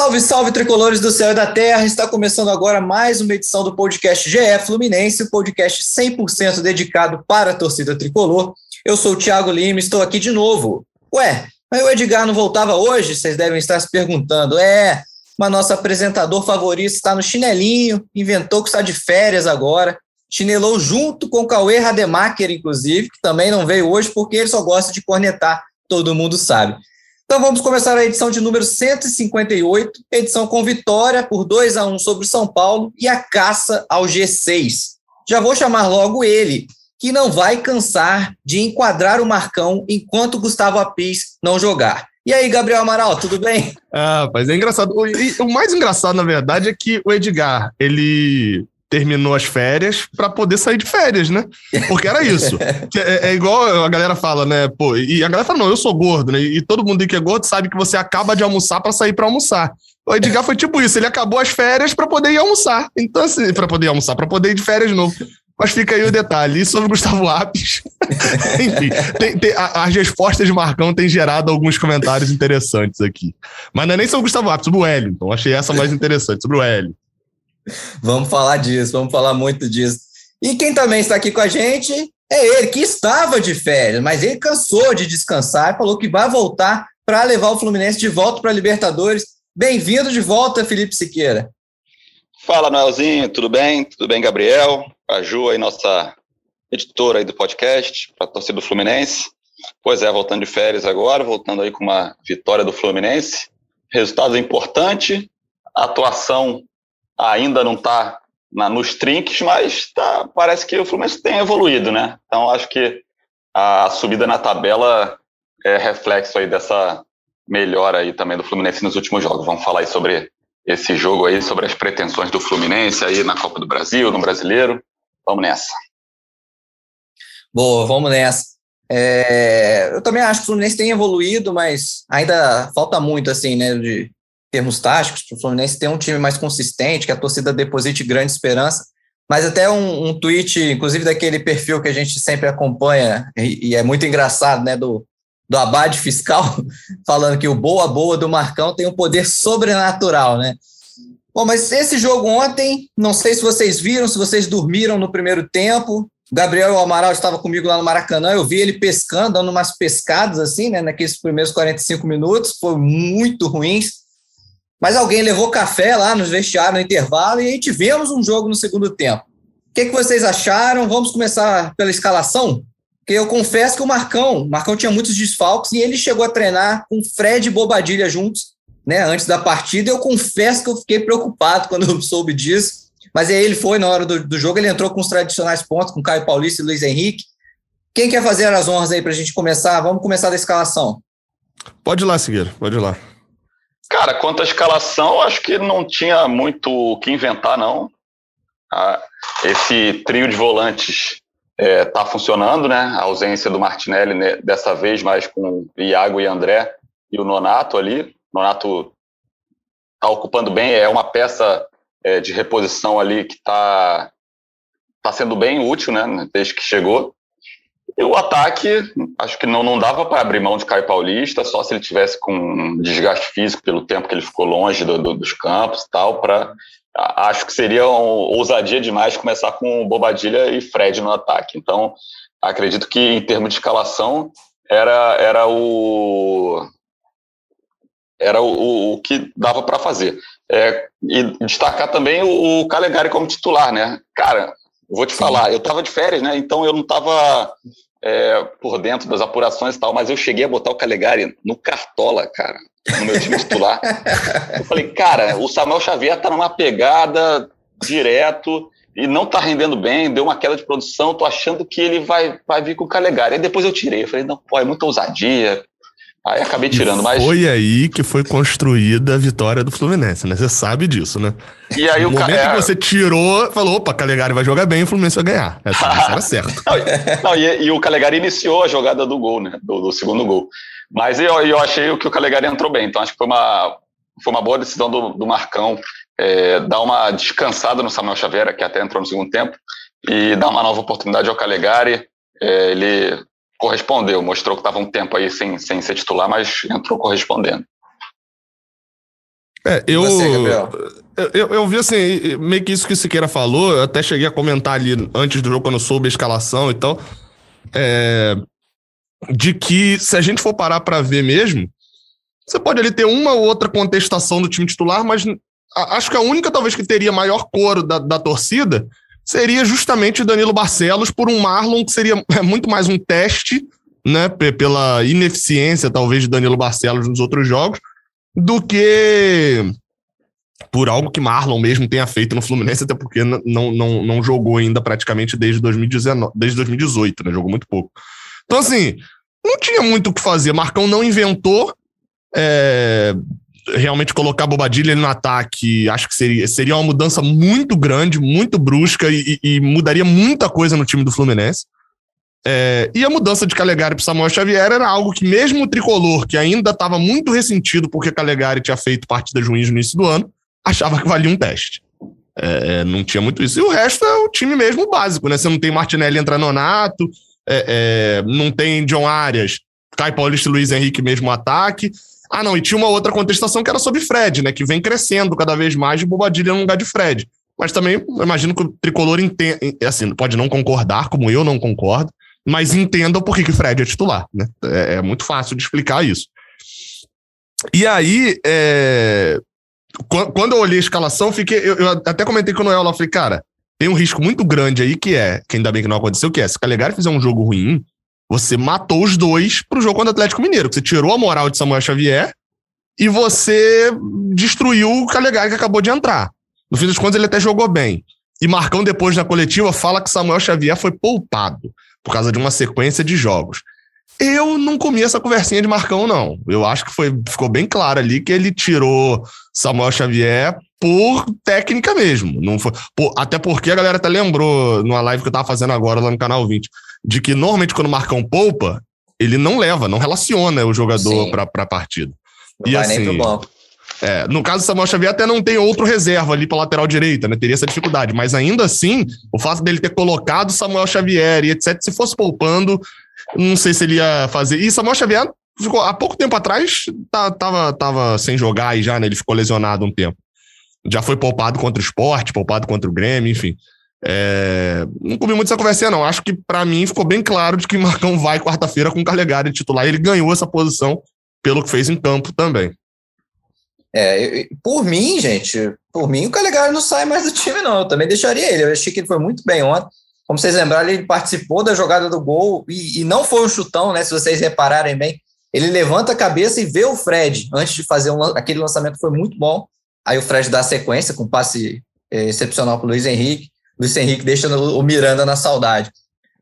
Salve, salve, tricolores do céu e da terra! Está começando agora mais uma edição do podcast GE Fluminense, o podcast 100% dedicado para a torcida tricolor. Eu sou o Thiago Lima, estou aqui de novo. Ué, mas o Edgar não voltava hoje? Vocês devem estar se perguntando. É, mas nosso apresentador favorito está no chinelinho, inventou que está de férias agora. Chinelou junto com o Cauê Rademacher, inclusive, que também não veio hoje porque ele só gosta de cornetar, todo mundo sabe. Então vamos começar a edição de número 158, edição com vitória por 2 a 1 sobre o São Paulo e a caça ao G6. Já vou chamar logo ele, que não vai cansar de enquadrar o Marcão enquanto Gustavo Apis não jogar. E aí, Gabriel Amaral, tudo bem? Ah, mas é engraçado. O, o mais engraçado, na verdade, é que o Edgar, ele terminou as férias para poder sair de férias, né? Porque era isso. é, é, igual a galera fala, né? Pô, e a galera fala, não, eu sou gordo, né? E todo mundo que é gordo sabe que você acaba de almoçar para sair para almoçar. O Edgar foi tipo isso, ele acabou as férias para poder ir almoçar. Então, assim, para poder ir almoçar, para poder ir de férias de novo. Mas fica aí o detalhe. E sobre o Gustavo Lápis, enfim, tem, tem, a, as respostas de Marcão têm gerado alguns comentários interessantes aqui. Mas não é nem sobre o Gustavo Lápis, sobre o Hélio. Então achei essa mais interessante, sobre o Hélio. Vamos falar disso, vamos falar muito disso. E quem também está aqui com a gente é ele, que estava de férias, mas ele cansou de descansar e falou que vai voltar para levar o Fluminense de volta para a Libertadores. Bem-vindo de volta, Felipe Siqueira. Fala, Noelzinho, tudo bem? Tudo bem, Gabriel? A Ju aí, nossa editora aí do podcast, para a torcida do Fluminense. Pois é, voltando de férias agora, voltando aí com uma vitória do Fluminense. Resultado importante, atuação ainda não está nos trinques, mas tá, parece que o Fluminense tem evoluído, né? Então acho que a subida na tabela é reflexo aí dessa melhora aí também do Fluminense nos últimos jogos. Vamos falar aí sobre esse jogo aí, sobre as pretensões do Fluminense aí na Copa do Brasil, no Brasileiro. Vamos nessa. Boa, vamos nessa. É, eu também acho que o Fluminense tem evoluído, mas ainda falta muito, assim, né, de, termos táticos, para o Fluminense ter um time mais consistente, que a torcida deposite grande esperança. Mas até um, um tweet, inclusive daquele perfil que a gente sempre acompanha, e, e é muito engraçado, né, do, do Abade Fiscal, falando que o boa boa do Marcão tem um poder sobrenatural, né? Bom, mas esse jogo ontem, não sei se vocês viram, se vocês dormiram no primeiro tempo. Gabriel Amaral estava comigo lá no Maracanã, eu vi ele pescando, dando umas pescadas assim, né, naqueles primeiros 45 minutos, foram muito ruins. Mas alguém levou café lá nos vestiários no intervalo e aí tivemos um jogo no segundo tempo. O que, que vocês acharam? Vamos começar pela escalação? Porque eu confesso que o Marcão, o Marcão tinha muitos desfalques e ele chegou a treinar com Fred e Bobadilha juntos, né, antes da partida. Eu confesso que eu fiquei preocupado quando eu soube disso. Mas aí ele foi na hora do, do jogo, ele entrou com os tradicionais pontos, com Caio Paulista e Luiz Henrique. Quem quer fazer as honras aí para a gente começar? Vamos começar da escalação. Pode ir lá, Segueira, pode ir lá. Cara, quanto à escalação, acho que não tinha muito o que inventar, não. Ah, esse trio de volantes está é, funcionando, né? A ausência do Martinelli né, dessa vez, mais com Iago e André e o Nonato ali. O Nonato está ocupando bem, é uma peça é, de reposição ali que está tá sendo bem útil, né? Desde que chegou. E o ataque, acho que não, não dava para abrir mão de Caio Paulista, só se ele tivesse com desgaste físico pelo tempo que ele ficou longe do, do, dos campos e tal, para acho que seria um, ousadia demais começar com Bobadilha e Fred no ataque. Então, acredito que em termos de escalação era, era o era o, o que dava para fazer. É, e destacar também o, o Calegari como titular, né? Cara, vou te Sim. falar, eu estava de férias, né? Então eu não estava é, por dentro das apurações e tal, mas eu cheguei a botar o Calegari no Cartola, cara, no meu time titular. eu falei, cara, o Samuel Xavier tá numa pegada direto e não tá rendendo bem, deu uma queda de produção, tô achando que ele vai, vai vir com o Calegari. Aí depois eu tirei, eu falei, não, pô, é muita ousadia, Aí acabei tirando, mas. Foi aí que foi construída a vitória do Fluminense, né? Você sabe disso, né? E aí no o momento é... que você tirou, falou: opa, Calegari vai jogar bem, o Fluminense vai ganhar. Essa, essa era certo. não, e, e, o Calegari iniciou a jogada do gol, né? Do, do segundo gol. Mas eu, eu achei que o Calegari entrou bem, então acho que foi uma, foi uma boa decisão do, do Marcão é, dar uma descansada no Samuel Xavier, que até entrou no segundo tempo, e dar uma nova oportunidade ao Calegari. É, ele correspondeu, mostrou que estava um tempo aí sem, sem ser titular, mas entrou correspondendo. É, eu, você, eu, eu, vi assim, meio que isso que o Siqueira falou, eu até cheguei a comentar ali antes do jogo, quando eu soube a escalação e tal, é, de que se a gente for parar para ver mesmo, você pode ali ter uma ou outra contestação do time titular, mas acho que a única talvez que teria maior coro da, da torcida seria justamente o Danilo Barcelos por um Marlon que seria é, muito mais um teste, né, pela ineficiência talvez de Danilo Barcelos nos outros jogos, do que por algo que Marlon mesmo tenha feito no Fluminense, até porque não, não, não jogou ainda praticamente desde 2019, desde 2018, né? Jogou muito pouco. Então, assim, não tinha muito o que fazer. Marcão não inventou. É, realmente colocar Bobadilha no ataque, acho que seria, seria uma mudança muito grande, muito brusca e, e mudaria muita coisa no time do Fluminense. É, e a mudança de Calegari para Samuel Xavier era algo que, mesmo o tricolor, que ainda estava muito ressentido porque Calegari tinha feito partida ruins no início do ano, achava que valia um teste. É, é, não tinha muito isso. E o resto é o time mesmo básico, né? Você não tem Martinelli entrando nonato, é, é, não tem John Arias, Caio Paulista e Luiz Henrique mesmo ataque. Ah, não, e tinha uma outra contestação que era sobre Fred, né? Que vem crescendo cada vez mais de Bobadilha no lugar de Fred. Mas também imagino que o tricolor entenda, assim, pode não concordar, como eu não concordo, mas entenda por que, que o Fred é titular, né? É, é muito fácil de explicar isso. E aí, é... quando eu olhei a escalação, fiquei, eu, eu até comentei com o Noel lá, falei, cara, tem um risco muito grande aí que é, que ainda bem que não aconteceu, que é, se o Calegari fizer um jogo ruim, você matou os dois pro jogo contra o Atlético Mineiro. Você tirou a moral de Samuel Xavier e você destruiu o Calegari que acabou de entrar. No fim das contas, ele até jogou bem. E Marcão, depois na coletiva, fala que Samuel Xavier foi poupado por causa de uma sequência de jogos. Eu não comi essa conversinha de Marcão, não. Eu acho que foi, ficou bem claro ali que ele tirou Samuel Xavier por técnica mesmo. Não foi, por, até porque a galera até lembrou numa live que eu tava fazendo agora lá no canal 20 de que normalmente quando o Marcão poupa, ele não leva, não relaciona o jogador para a partida. Não e vai assim, nem pro banco. É, no caso do Samuel Xavier, até não tem outro reserva ali para lateral direita, né? Teria essa dificuldade. Mas ainda assim, o fato dele ter colocado Samuel Xavier e etc., se fosse poupando, não sei se ele ia fazer. E Samuel Xavier ficou há pouco tempo atrás, tá, tava, tava sem jogar aí já, né? Ele ficou lesionado um tempo. Já foi poupado contra o esporte, poupado contra o Grêmio, enfim. É, não comi muito essa conversinha, não. Acho que para mim ficou bem claro de que Marcão vai quarta-feira com o Calegari titular. Ele ganhou essa posição pelo que fez em campo também. É, por mim, gente, por mim o Calegari não sai mais do time, não. Eu também deixaria ele. Eu achei que ele foi muito bem ontem. Como vocês lembraram, ele participou da jogada do gol e, e não foi um chutão, né? Se vocês repararem bem, ele levanta a cabeça e vê o Fred antes de fazer um, aquele lançamento foi muito bom. Aí o Fred dá sequência com um passe é, excepcional para o Luiz Henrique. Luiz Henrique deixa o Miranda na saudade.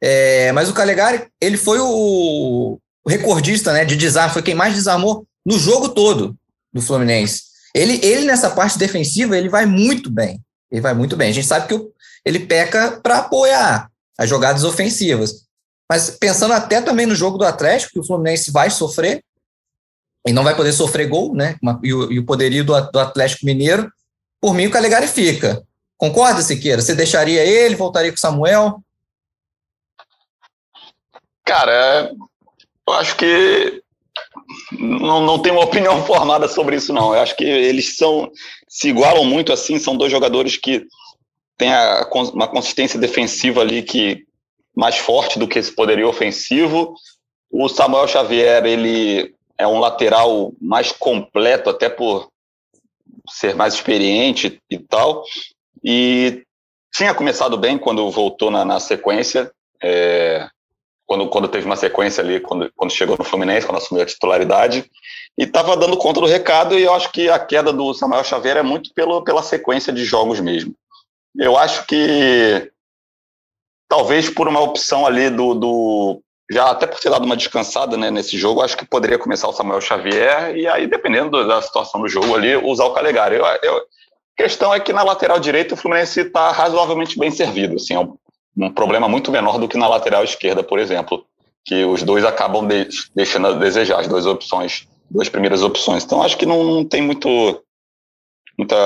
É, mas o Calegari, ele foi o, o, recordista né, de desarme, foi quem mais desarmou no jogo todo do Fluminense. Ele, ele nessa parte defensiva, ele vai muito bem. Ele vai muito bem. A gente sabe que o, ele peca para apoiar as jogadas ofensivas. Mas pensando até também no jogo do Atlético, que o Fluminense vai sofrer, e não vai poder sofrer gol, né? E o, e o poderio do, do Atlético Mineiro, por mim o Calegari fica. Concorda, Siqueira? Você deixaria ele, voltaria com o Samuel? Cara, eu acho que não, não tenho uma opinião formada sobre isso, não. Eu acho que eles são se igualam muito assim, são dois jogadores que têm a, uma consistência defensiva ali que mais forte do que esse poderio ofensivo. O Samuel Xavier, ele é um lateral mais completo, até por ser mais experiente e tal. E tinha começado bem quando voltou na, na sequência, é, quando, quando teve uma sequência ali, quando, quando chegou no Fluminense, quando assumiu a titularidade, e estava dando conta do recado, e eu acho que a queda do Samuel Xavier é muito pelo, pela sequência de jogos mesmo. Eu acho que talvez por uma opção ali do, do já até por ter dado uma descansada né, nesse jogo, acho que poderia começar o Samuel Xavier e aí, dependendo da situação do jogo ali, usar o Calegari. Eu, eu, questão é que na lateral direita o Fluminense está razoavelmente bem servido. Assim, é um, um, problema muito menor do que na lateral esquerda, por exemplo, que os dois acabam de, deixando a desejar, as duas opções, duas primeiras opções. Então acho que não, não tem muito. Muita,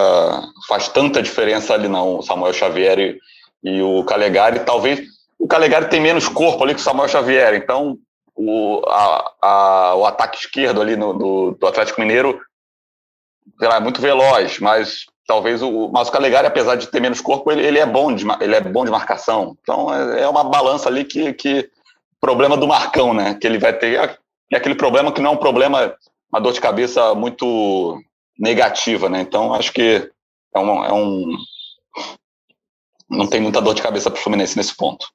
faz tanta diferença ali não, o Samuel Xavier e, e o Calegari. Talvez o Calegari tem menos corpo ali que o Samuel Xavier, então o, a, a, o ataque esquerdo ali no, do, do Atlético Mineiro sei lá, muito veloz, mas talvez o, mas o Calegari, apesar de ter menos corpo, ele, ele é bom de ele é bom de marcação. Então é, é uma balança ali que, que problema do Marcão, né? Que ele vai ter é, é aquele problema que não é um problema, uma dor de cabeça muito negativa, né? Então acho que é um, é um não tem muita dor de cabeça para o Fluminense nesse ponto.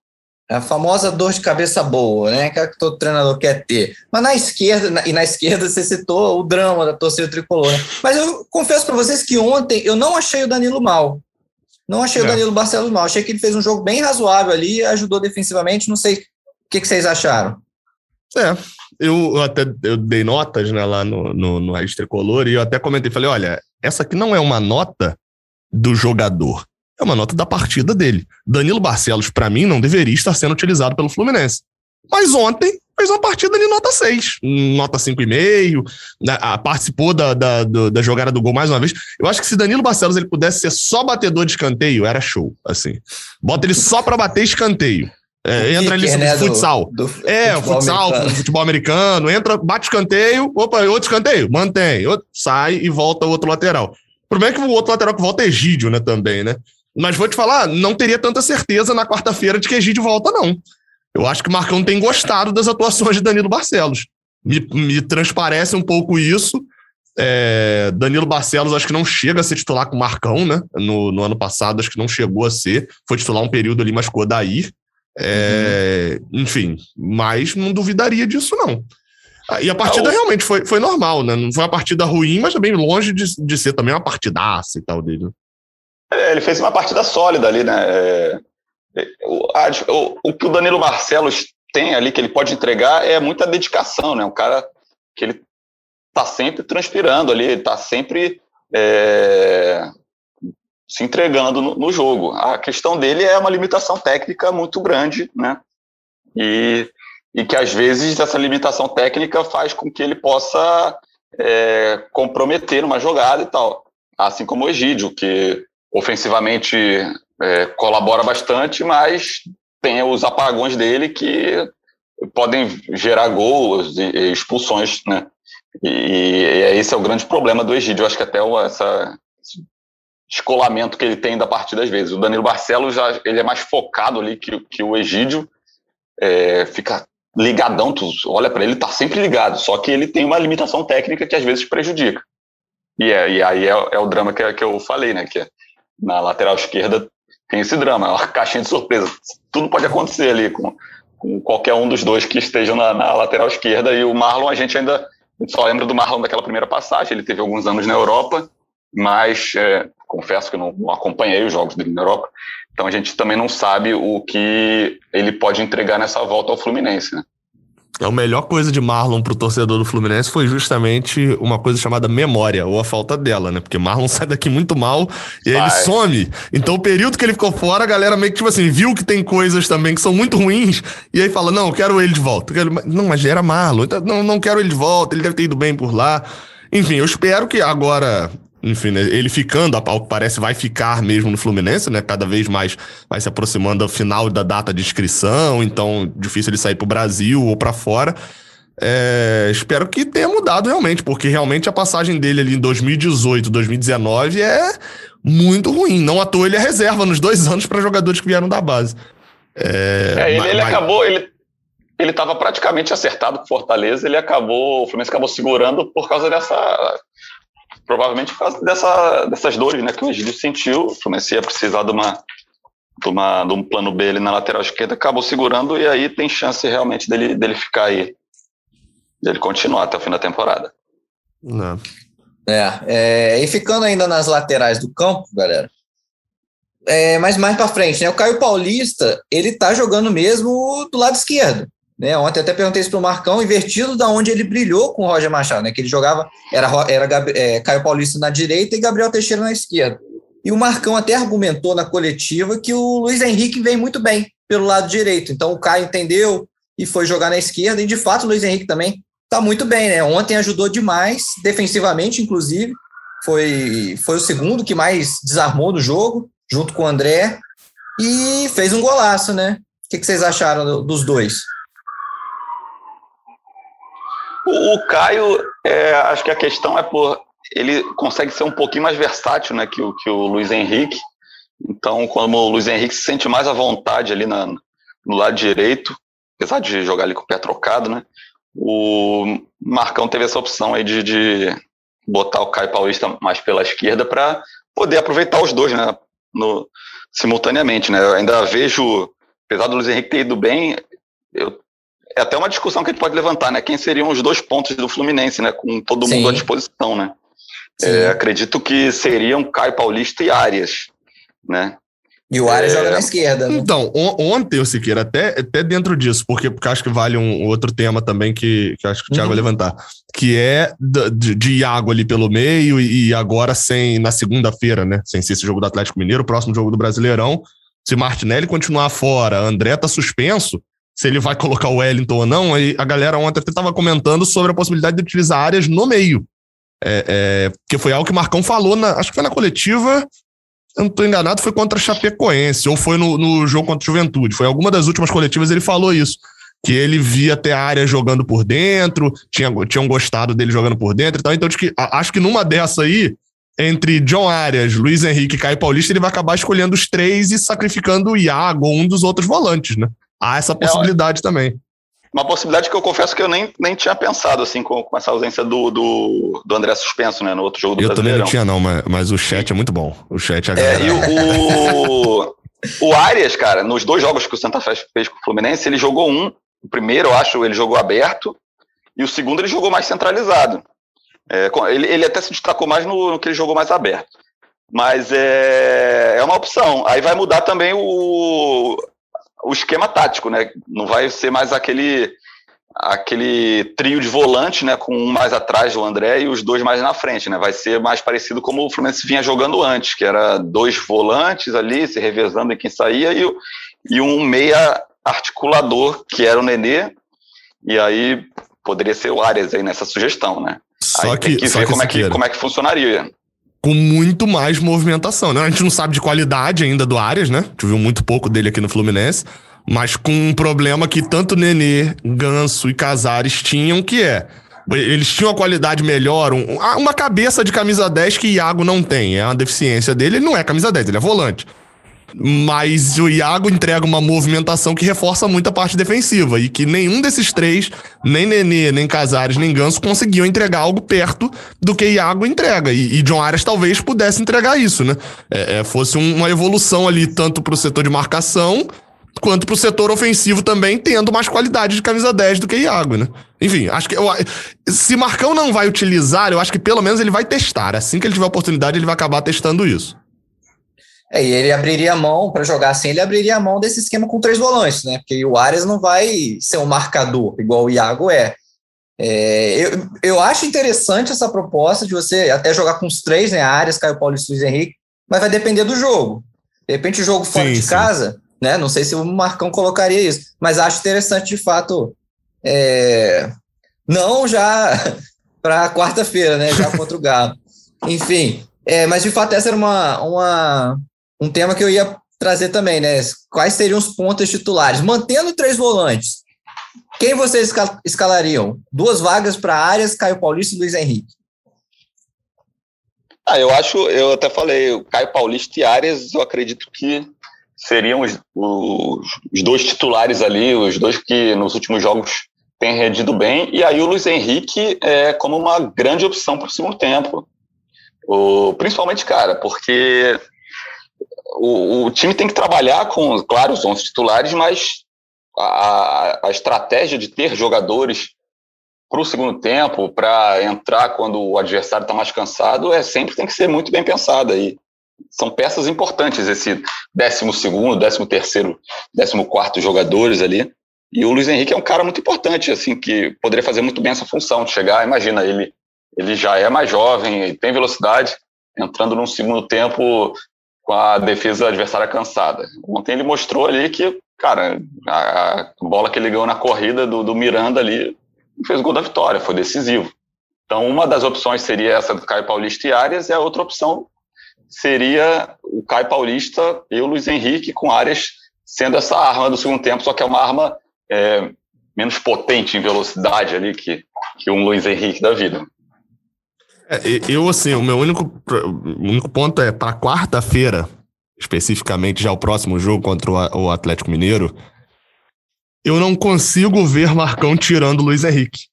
É a famosa dor de cabeça boa, né? Que, é que todo treinador quer ter. Mas na esquerda, na, e na esquerda você citou o drama da torcida tricolor. Né? Mas eu confesso para vocês que ontem eu não achei o Danilo mal. Não achei é. o Danilo Barcelos mal. Achei que ele fez um jogo bem razoável ali, ajudou defensivamente. Não sei o que, que vocês acharam. É, eu até eu dei notas né, lá no, no, no Raiz Tricolor e eu até comentei, falei, olha, essa aqui não é uma nota do jogador é uma nota da partida dele. Danilo Barcelos, para mim, não deveria estar sendo utilizado pelo Fluminense. Mas ontem fez uma partida de nota 6, nota 5,5, né, participou da, da, da, jogada do gol mais uma vez. Eu acho que se Danilo Barcelos ele pudesse ser só batedor de escanteio, era show, assim. Bota ele só para bater escanteio. É, entra ali no né, futsal. Do, do é, futebol futsal, americano. futebol americano, entra, bate escanteio, opa, outro escanteio, mantém, outro, sai e volta o outro lateral. O problema é que o outro lateral que volta é Egídio, né, também, né? Mas vou te falar, não teria tanta certeza na quarta-feira de que Egídio volta, não. Eu acho que o Marcão tem gostado das atuações de Danilo Barcelos. Me, me transparece um pouco isso. É, Danilo Barcelos acho que não chega a ser titular com o Marcão, né? No, no, ano passado, acho que não chegou a ser. Foi titular um período ali, mas com o Odair. É, uhum. Enfim, mas não duvidaria disso, não. Ah, e a partida realmente foi, foi normal, né? Não foi uma partida ruim, mas também longe de, de ser também uma partidaça e tal dele. É, ele fez uma partida sólida ali, né? É, é, o, a, o, o, que o Danilo Barcelos tem ali, que ele pode entregar, é muita dedicação, né? Um cara que ele tá sempre transpirando ali, ele tá sempre é, se entregando no, no, jogo. A questão dele é uma limitação técnica muito grande, né? E, e que às vezes essa limitação técnica faz com que ele possa é, comprometer uma jogada e tal. Assim como o Egídio, que ofensivamente é, colabora bastante, mas tem os apagões dele que podem gerar gols e expulsões, né? E, e esse é o grande problema do Egídio. Eu acho que até o, essa, esse escolamento que ele tem da partida às vezes. O Danilo Barcelos já ele é mais focado ali que, que o Egídio, é, fica ligadão, tu olha para ele, tá sempre ligado, só que ele tem uma limitação técnica que às vezes prejudica. E, é, e aí é, é o drama que, que eu falei, né? Que é, na lateral esquerda tem esse drama, é uma caixinha de surpresa. Tudo pode acontecer ali com, com qualquer um dos dois que estejam na, na, lateral esquerda. E o Marlon, a gente ainda só lembra do Marlon daquela primeira passagem. Ele teve alguns anos na Europa, mas é, confesso que não, não acompanhei os jogos dele na Europa. Então a gente também não sabe o que ele pode entregar nessa volta ao Fluminense. Né? A melhor coisa de Marlon pro torcedor do Fluminense foi justamente uma coisa chamada memória, ou a falta dela, né? Porque Marlon sai daqui muito mal e aí ele some. Então, o período que ele ficou fora, a galera meio que, tipo assim, viu que tem coisas também que são muito ruins, e aí fala: não, eu quero ele de volta. Não, mas era Marlon. Então, não, não quero ele de volta, ele deve ter ido bem por lá. Enfim, eu espero que agora enfim, né, ele ficando, ao que parece, vai ficar mesmo no Fluminense, né? Cada vez mais vai se aproximando do final da data de inscrição, então difícil ele sair para o Brasil ou para fora. É, espero que tenha mudado realmente, porque realmente a passagem dele ali em 2018, 2019 é muito ruim. Não à toa ele é reserva nos dois anos para jogadores que vieram da base. É, é ele, mas, ele acabou, ele ele estava praticamente acertado com Fortaleza, ele acabou, o Fluminense acabou segurando por causa dessa provavelmente por causa dessa, dessas dores né, que o Egídio sentiu. O Fluminense ia precisar de, uma, de, uma, de um plano B ali na lateral esquerda, acabou segurando e aí tem chance realmente dele, dele ficar aí, dele continuar até o fim da temporada. Não. É, é, e ficando ainda nas laterais do campo, galera, é, mas mais para frente, né? O Caio Paulista, ele tá jogando mesmo do lado esquerdo. Né, ontem até perguntei isso para o Marcão, invertido da onde ele brilhou com o Roger Machado, né, que ele jogava, era, era é, Caio Paulista na direita e Gabriel Teixeira na esquerda. E o Marcão até argumentou na coletiva que o Luiz Henrique vem muito bem pelo lado direito. Então o Caio entendeu e foi jogar na esquerda, e de fato o Luiz Henrique também está muito bem, né? Ontem ajudou demais, defensivamente, inclusive. Foi, foi o segundo que mais desarmou do jogo, junto com o André, e fez um golaço, né? O que, que vocês acharam dos dois? O, Caio, é, acho que a questão é por ele consegue ser um pouquinho mais versátil né, que, o, que o Luiz Henrique. Então, como o Luiz Henrique se sente mais à vontade ali na, no lado direito, apesar de jogar ali com o pé trocado, né? O Marcão teve essa opção aí de, de botar o Caio Paulista mais pela esquerda para poder aproveitar os dois, né? No, simultaneamente, né? Eu ainda vejo, apesar do Luiz Henrique ter ido bem, eu, é até uma discussão que a gente pode levantar, né? Quem seriam os dois pontos do Fluminense, né? Com todo Sim. mundo à disposição, né? É, acredito que seriam Caio Paulista e Arias, né? E o Arias é... joga na esquerda. Né? Então, on ontem, o Siqueira, até, até dentro disso, porque, porque acho que vale um outro tema também que, que acho que o Thiago uhum. vai levantar, que é de, de Iago ali pelo meio e, e agora sem, na segunda-feira, né? Sem ser esse jogo do Atlético Mineiro, próximo jogo do Brasileirão. Se Martinelli continuar fora, André tá suspenso, se ele vai colocar o Wellington ou não, aí a galera ontem até estava comentando sobre a possibilidade de utilizar áreas no meio. É, é, que foi algo que o Marcão falou, na, acho que foi na coletiva, eu não estou enganado, foi contra a Chapecoense, ou foi no, no jogo contra a Juventude. Foi alguma das últimas coletivas ele falou isso. Que ele via até a área jogando por dentro, tinha, tinham gostado dele jogando por dentro e tal. Então, acho que, acho que numa dessa aí, entre John Arias, Luiz Henrique e Caio Paulista, ele vai acabar escolhendo os três e sacrificando o Iago ou um dos outros volantes, né? Há essa é, possibilidade é, também. Uma possibilidade que eu confesso que eu nem, nem tinha pensado, assim, com, com essa ausência do, do, do André suspenso, né, no outro jogo do Eu também não tinha, não, mas, mas o chat é muito bom. O chat é, é e o, o Arias, cara, nos dois jogos que o Santa Fe fez com o Fluminense, ele jogou um. O primeiro, eu acho, ele jogou aberto, e o segundo ele jogou mais centralizado. É, ele, ele até se destacou mais no, no, que ele jogou mais aberto. Mas é, é uma opção. Aí vai mudar também o, o esquema tático, né? Não vai ser mais aquele aquele trio de volante, né, com um mais atrás do André e os dois mais na frente, né? Vai ser mais parecido como o Fluminense vinha jogando antes, que era dois volantes ali se revezando em quem saía e, e um meia articulador, que era o Nenê, e aí poderia ser o Arias aí nessa sugestão, né? Só aí que, tem que ver como, é que, como é que funcionaria com muito mais movimentação. Né? A gente não sabe de qualidade ainda do Arias, né? A gente viu muito pouco dele aqui no Fluminense, mas com um problema que tanto Nenê, Ganso e Casares tinham, que é eles tinham a qualidade melhor, um, uma cabeça de camisa 10 que Iago não tem. É uma deficiência dele, ele não é camisa 10, ele é volante. Mas o Iago entrega uma movimentação que reforça muito a parte defensiva. E que nenhum desses três, nem Nenê, nem Casares, nem Ganso, conseguiam entregar algo perto do que Iago entrega. E, e John Arias talvez pudesse entregar isso, né? É, é, fosse um, uma evolução ali, tanto para o setor de marcação, quanto para o setor ofensivo também, tendo mais qualidade de camisa 10 do que Iago, né? Enfim, acho que eu, se Marcão não vai utilizar, eu acho que pelo menos ele vai testar. Assim que ele tiver oportunidade, ele vai acabar testando isso. É, e ele abriria a mão, para jogar assim, ele abriria a mão desse esquema com três volantes, né? Porque o Arias não vai ser um marcador, igual o Iago é. é eu, eu acho interessante essa proposta de você até jogar com os três, né? Arias, Caio Paulo e Luiz Henrique, mas vai depender do jogo. De repente, o jogo fora sim, de sim. casa, né? Não sei se o Marcão colocaria isso, mas acho interessante de fato. É, não já para quarta-feira, né? Já contra o Galo. Enfim, é, mas de fato essa era uma, uma, um tema que eu ia trazer também, né? Quais seriam os pontos titulares? Mantendo três volantes, quem vocês escalariam? Duas vagas para áreas, Caio Paulista e Luiz Henrique. Ah, eu acho, eu até falei, o Caio Paulista e Arias, eu acredito que seriam os, os, os, dois titulares ali, os dois que nos últimos jogos têm rendido bem, e aí o Luiz Henrique é como uma grande opção para o segundo tempo. O, principalmente, cara, porque o, o, time tem que trabalhar com, claro, os 11 titulares, mas a, a estratégia de ter jogadores para o segundo tempo, para entrar quando o adversário está mais cansado, é sempre tem que ser muito bem pensada. E são peças importantes, esse 12, 13, 14 jogadores ali. E o Luiz Henrique é um cara muito importante, assim, que poderia fazer muito bem essa função de chegar. Imagina, ele, ele já é mais jovem, tem velocidade, entrando num segundo tempo com a defesa adversária cansada. Ontem ele mostrou ali que, cara, a bola que ele ganhou na corrida do, do Miranda ali fez o gol da vitória, foi decisivo. Então, uma das opções seria essa do Caio Paulista e Arias, e a outra opção seria o Caio Paulista e o Luiz Henrique com Arias sendo essa arma do segundo tempo, só que é uma arma é, menos potente em velocidade ali que, que um Luiz Henrique da vida. É, eu, assim, o meu único, o único ponto é para quarta-feira, especificamente já o próximo jogo contra o Atlético Mineiro, eu não consigo ver Marcão tirando o Luiz Henrique.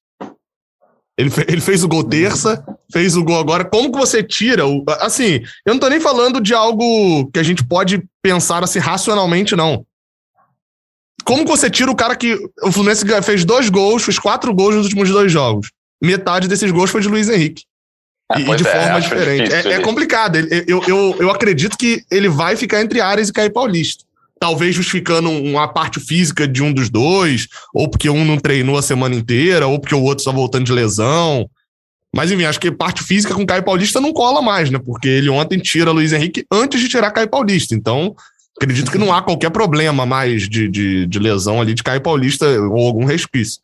Ele, fe ele fez o gol terça, fez o gol agora. Como que você tira o. Assim, eu não tô nem falando de algo que a gente pode pensar assim racionalmente, não. Como que você tira o cara que. O Fluminense fez dois gols, fez quatro gols nos últimos dois jogos. Metade desses gols foi de Luiz Henrique. Ah, e, de é, forma diferente. É, é, complicado. Eu, eu, eu acredito que ele vai ficar entre Ares e Caio Paulista talvez justificando uma parte física de um dos dois, ou porque um não treinou a semana inteira, ou porque o outro está voltando de lesão. Mas enfim, acho que parte física com Caio Paulista não cola mais, né? Porque ele ontem tira Luiz Henrique antes de tirar Caio Paulista. Então, acredito que não há qualquer problema mais de, de, de lesão ali de Caio Paulista ou algum resquício.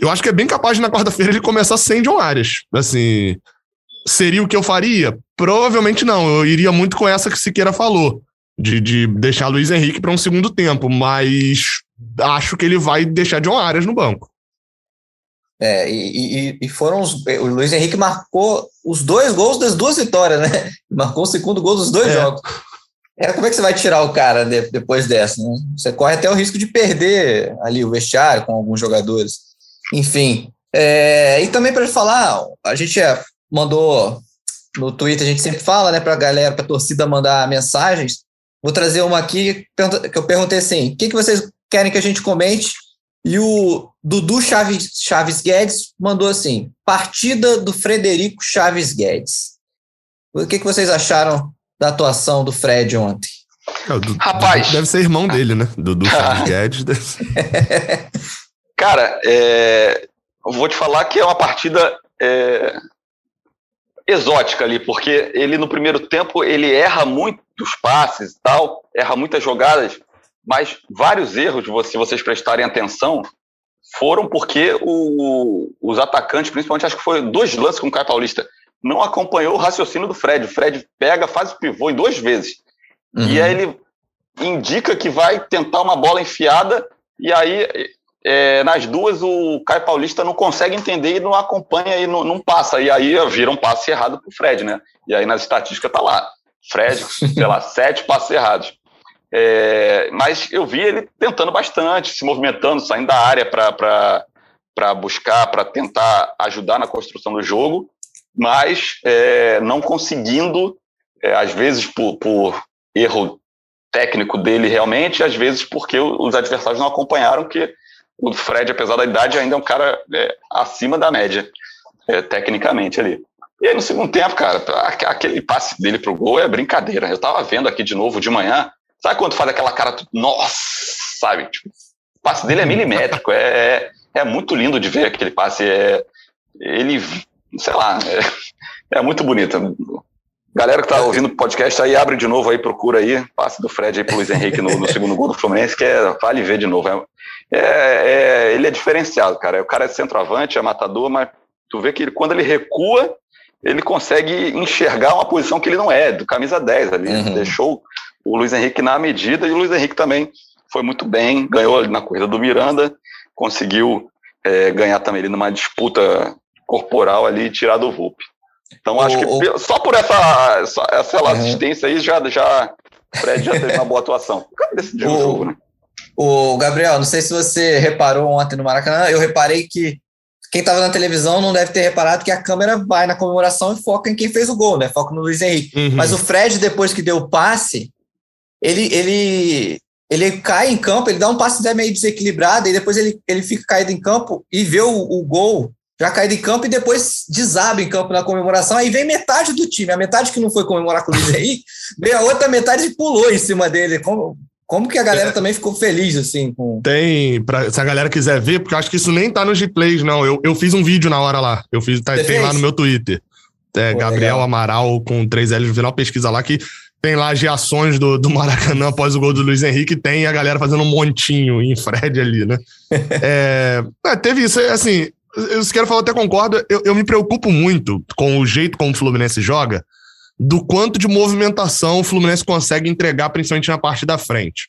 Eu acho que é bem capaz de na quarta-feira ele começar sem John Arias. Assim, seria o que eu faria? Provavelmente não. Eu iria muito com essa que Siqueira falou de, de deixar Luiz Henrique para um segundo tempo, mas acho que ele vai deixar John Arias no banco. É, e, e, foram os. O Luiz Henrique marcou os dois gols das duas vitórias, né? Marcou o segundo gol dos dois é. jogos. É, como é que você vai tirar o cara de, depois dessa? Né? Você corre até o risco de perder ali o vestiário com alguns jogadores. Enfim. É, e também para falar, a gente é, mandou no Twitter, a gente sempre fala, né, para a galera, para a torcida mandar mensagens. Vou trazer uma aqui que eu perguntei assim: o que, que vocês querem que a gente comente? E o Dudu Chaves, Chaves Guedes mandou assim: partida do Frederico Chaves Guedes. O que, que vocês acharam da atuação do Fred ontem? É, Rapaz. Deve ser irmão dele, né? Dudu Chaves Guedes. Cara, é, eu vou te falar que é uma partida é, exótica ali, porque ele no primeiro tempo ele erra muitos passes e tal, erra muitas jogadas, mas vários erros, se vocês prestarem atenção, foram porque o, os atacantes, principalmente acho que foi dois lances com o Caio Paulista, não acompanhou o raciocínio do Fred. O Fred pega, faz o pivô em duas vezes. Uhum. E aí ele indica que vai tentar uma bola enfiada, e aí é, nas duas o Caio Paulista não consegue entender e não acompanha e não, não passa. E aí vira um passe errado para o Fred, né? E aí nas estatísticas tá lá. Fred, sei lá, sete passes errados. É, mas eu vi ele tentando bastante, se movimentando, saindo da área para buscar, para tentar ajudar na construção do jogo, mas é, não conseguindo, é, às vezes por, por erro técnico dele realmente, às vezes porque os adversários não acompanharam, que o Fred, apesar da idade, ainda é um cara é, acima da média, é, tecnicamente ali. E aí no segundo tempo, cara, aquele passe dele pro gol é brincadeira. Eu tava vendo aqui de novo de manhã. Sabe quando faz aquela cara, nossa, sabe? Tipo, o passe dele é milimétrico, é, é, é, muito lindo de ver aquele passe. É, ele, sei lá, é, é muito bonito. Galera que tá ouvindo o podcast aí, abre de novo aí, procura aí, passe do Fred aí pro Luiz Henrique no, no segundo gol do Fluminense, que é, vale ver de novo. É, é, é, ele é diferenciado, cara. O cara é centroavante, é matador, mas tu vê que ele, quando ele recua, ele consegue enxergar uma posição que ele não é, do camisa 10 ali. Uhum. Deixou o Luiz Henrique na medida e o Luiz Henrique também foi muito bem, ganhou ali na corrida do Miranda, conseguiu é, ganhar também ali numa disputa corporal ali e tirar do Volpe. Então, acho o, que o... só por essa, essa uhum. assistência aí já, já Fred já teve uma boa atuação. O cara decidiu o jogo, né? O Gabriel, não sei se você reparou ontem no Maracanã, eu reparei que quem estava na televisão não deve ter reparado que a câmera vai na comemoração e foca em quem fez o gol, né? Foca no Luiz Henrique. Uhum. Mas o Fred, depois que deu o passe, ele, ele, ele cai em campo, ele dá um passe meio desequilibrado, e depois ele, ele fica caído em campo e vê o, o gol já caído em campo e depois desaba em campo na comemoração. Aí vem metade do time, a metade que não foi comemorar com o Luiz Henrique, veio a outra metade e pulou em cima dele. Como, como que a galera é. também ficou feliz, assim? Com... Tem, pra, se a galera quiser ver, porque eu acho que isso nem tá nos replays, não. Eu, eu fiz um vídeo na hora lá. Eu fiz, tá, tem fez? lá no meu Twitter. É, Pô, Gabriel legal. Amaral com três L no final, pesquisa lá que tem lá as reações do, do Maracanã após o gol do Luiz Henrique, tem a galera fazendo um montinho em Fred ali, né? é, é, teve isso, assim, eu quero falar, até concordo, eu, eu me preocupo muito com o jeito como o Fluminense joga, do quanto de movimentação o Fluminense consegue entregar, principalmente na parte da frente.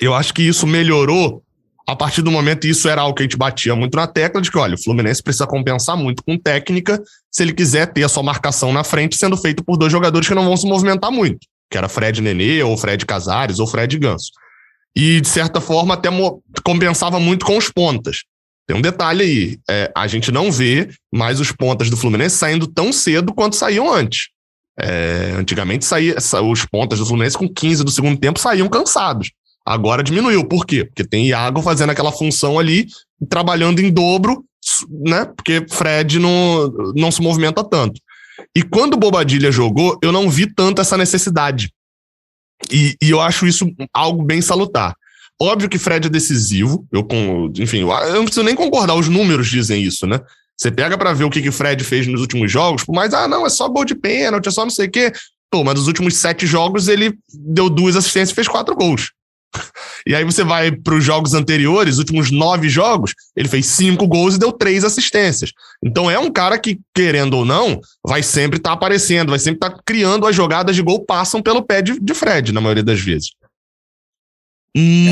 Eu acho que isso melhorou a partir do momento, isso era algo que a gente batia muito na tecla, de que, olha, o Fluminense precisa compensar muito com técnica se ele quiser ter a sua marcação na frente sendo feito por dois jogadores que não vão se movimentar muito, que era Fred Nenê, ou Fred Casares, ou Fred Ganso. E, de certa forma, até compensava muito com os pontas. Tem um detalhe aí, é, a gente não vê mais os pontas do Fluminense saindo tão cedo quanto saíam antes. É, antigamente saía, os pontas do Fluminense com 15 do segundo tempo saíam cansados. Agora diminuiu. Por quê? Porque tem Iago fazendo aquela função ali, trabalhando em dobro, né? Porque Fred não, não se movimenta tanto. E quando Bobadilha jogou, eu não vi tanto essa necessidade. E, e eu acho isso algo bem salutar. Óbvio que Fred é decisivo, eu enfim, eu não preciso nem concordar, os números dizem isso, né? Você pega para ver o que, que Fred fez nos últimos jogos, por mais, ah, não, é só gol de pênalti, é só não sei o quê. Pô, mas nos últimos sete jogos ele deu duas assistências e fez quatro gols. E aí você vai para os jogos anteriores, últimos nove jogos, ele fez cinco gols e deu três assistências. Então é um cara que, querendo ou não, vai sempre estar tá aparecendo, vai sempre estar tá criando as jogadas de gol, passam pelo pé de, de Fred, na maioria das vezes.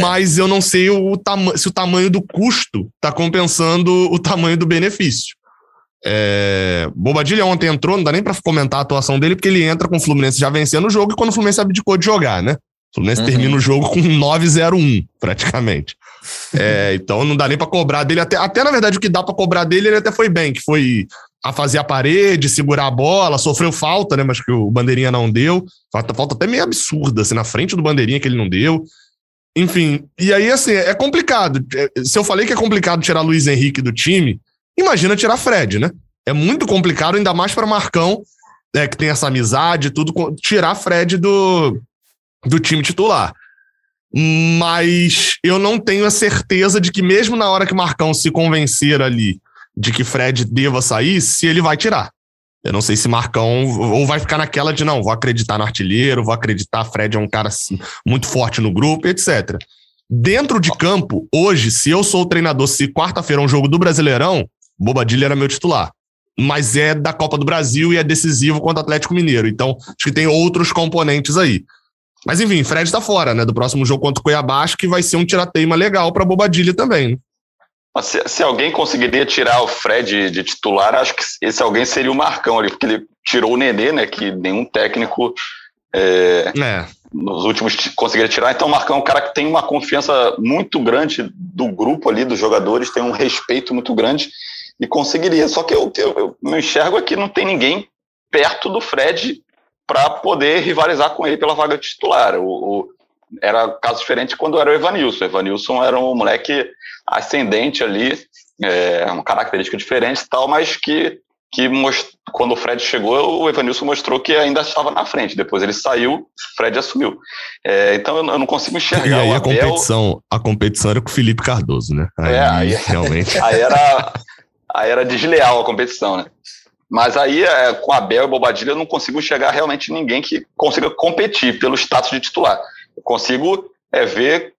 Mas eu não sei o se o tamanho do custo está compensando o tamanho do benefício. É... Bobadilha ontem entrou, não dá nem para comentar a atuação dele, porque ele entra com o Fluminense já vencendo o jogo e quando o Fluminense abdicou de jogar, né? O Fluminense uhum. termina o jogo com 9-0-1, praticamente. É, então não dá nem para cobrar dele. Até, até, na verdade, o que dá para cobrar dele, ele até foi bem, que foi a fazer a parede, segurar a bola, sofreu falta, né? Mas que o Bandeirinha não deu. Falta, falta até meio absurda, assim, na frente do Bandeirinha que ele não deu. Enfim, e aí, assim, é complicado. É, se eu falei que é complicado tirar Luiz Henrique do time, imagina tirar Fred, né? É muito complicado, ainda mais para Marcão, é, que tem essa amizade e tudo, tirar Fred do, do time titular. Mas eu não tenho a certeza de que, mesmo na hora que Marcão se convencer ali de que Fred deva sair, se ele vai tirar. Eu não sei se Marcão ou vai ficar naquela de não, vou acreditar no artilheiro, vou acreditar, Fred é um cara assim, muito forte no grupo, etc. Dentro de campo, hoje, se eu sou o treinador, se quarta-feira é um jogo do Brasileirão, Bobadilha era meu titular. Mas é da Copa do Brasil e é decisivo contra o Atlético Mineiro. Então, acho que tem outros componentes aí. Mas enfim, Fred está fora, né? Do próximo jogo contra o Cuiabá, acho que vai ser um tirateima legal para Bobadilha também. Né? Se, se, alguém conseguiria tirar o Fred de titular, acho que esse alguém seria o Marcão ali, porque ele tirou o Nenê, né? Que nenhum técnico é, é. nos últimos conseguiria tirar. Então o Marcão é um cara que tem uma confiança muito grande do grupo ali, dos jogadores, tem um respeito muito grande e conseguiria. Só que eu, eu, eu enxergo aqui não tem ninguém perto do Fred para poder rivalizar com ele pela vaga titular. O, o, era caso diferente quando era o Evanilson. O Evanilson era um moleque ascendente ali, é, uma característica diferente e tal, mas que, que most... quando o Fred chegou, o Evanilson mostrou que ainda estava na frente. Depois ele saiu, o Fred assumiu. É, então eu não consigo enxergar. E aí a competição, a competição era com o Felipe Cardoso, né? Aí, é, aí realmente. aí, era, aí era desleal a competição, né? Mas aí, é, com Abel e Bobadilha, eu não consigo enxergar realmente ninguém que consiga competir pelo status de titular. Eu consigo é, ver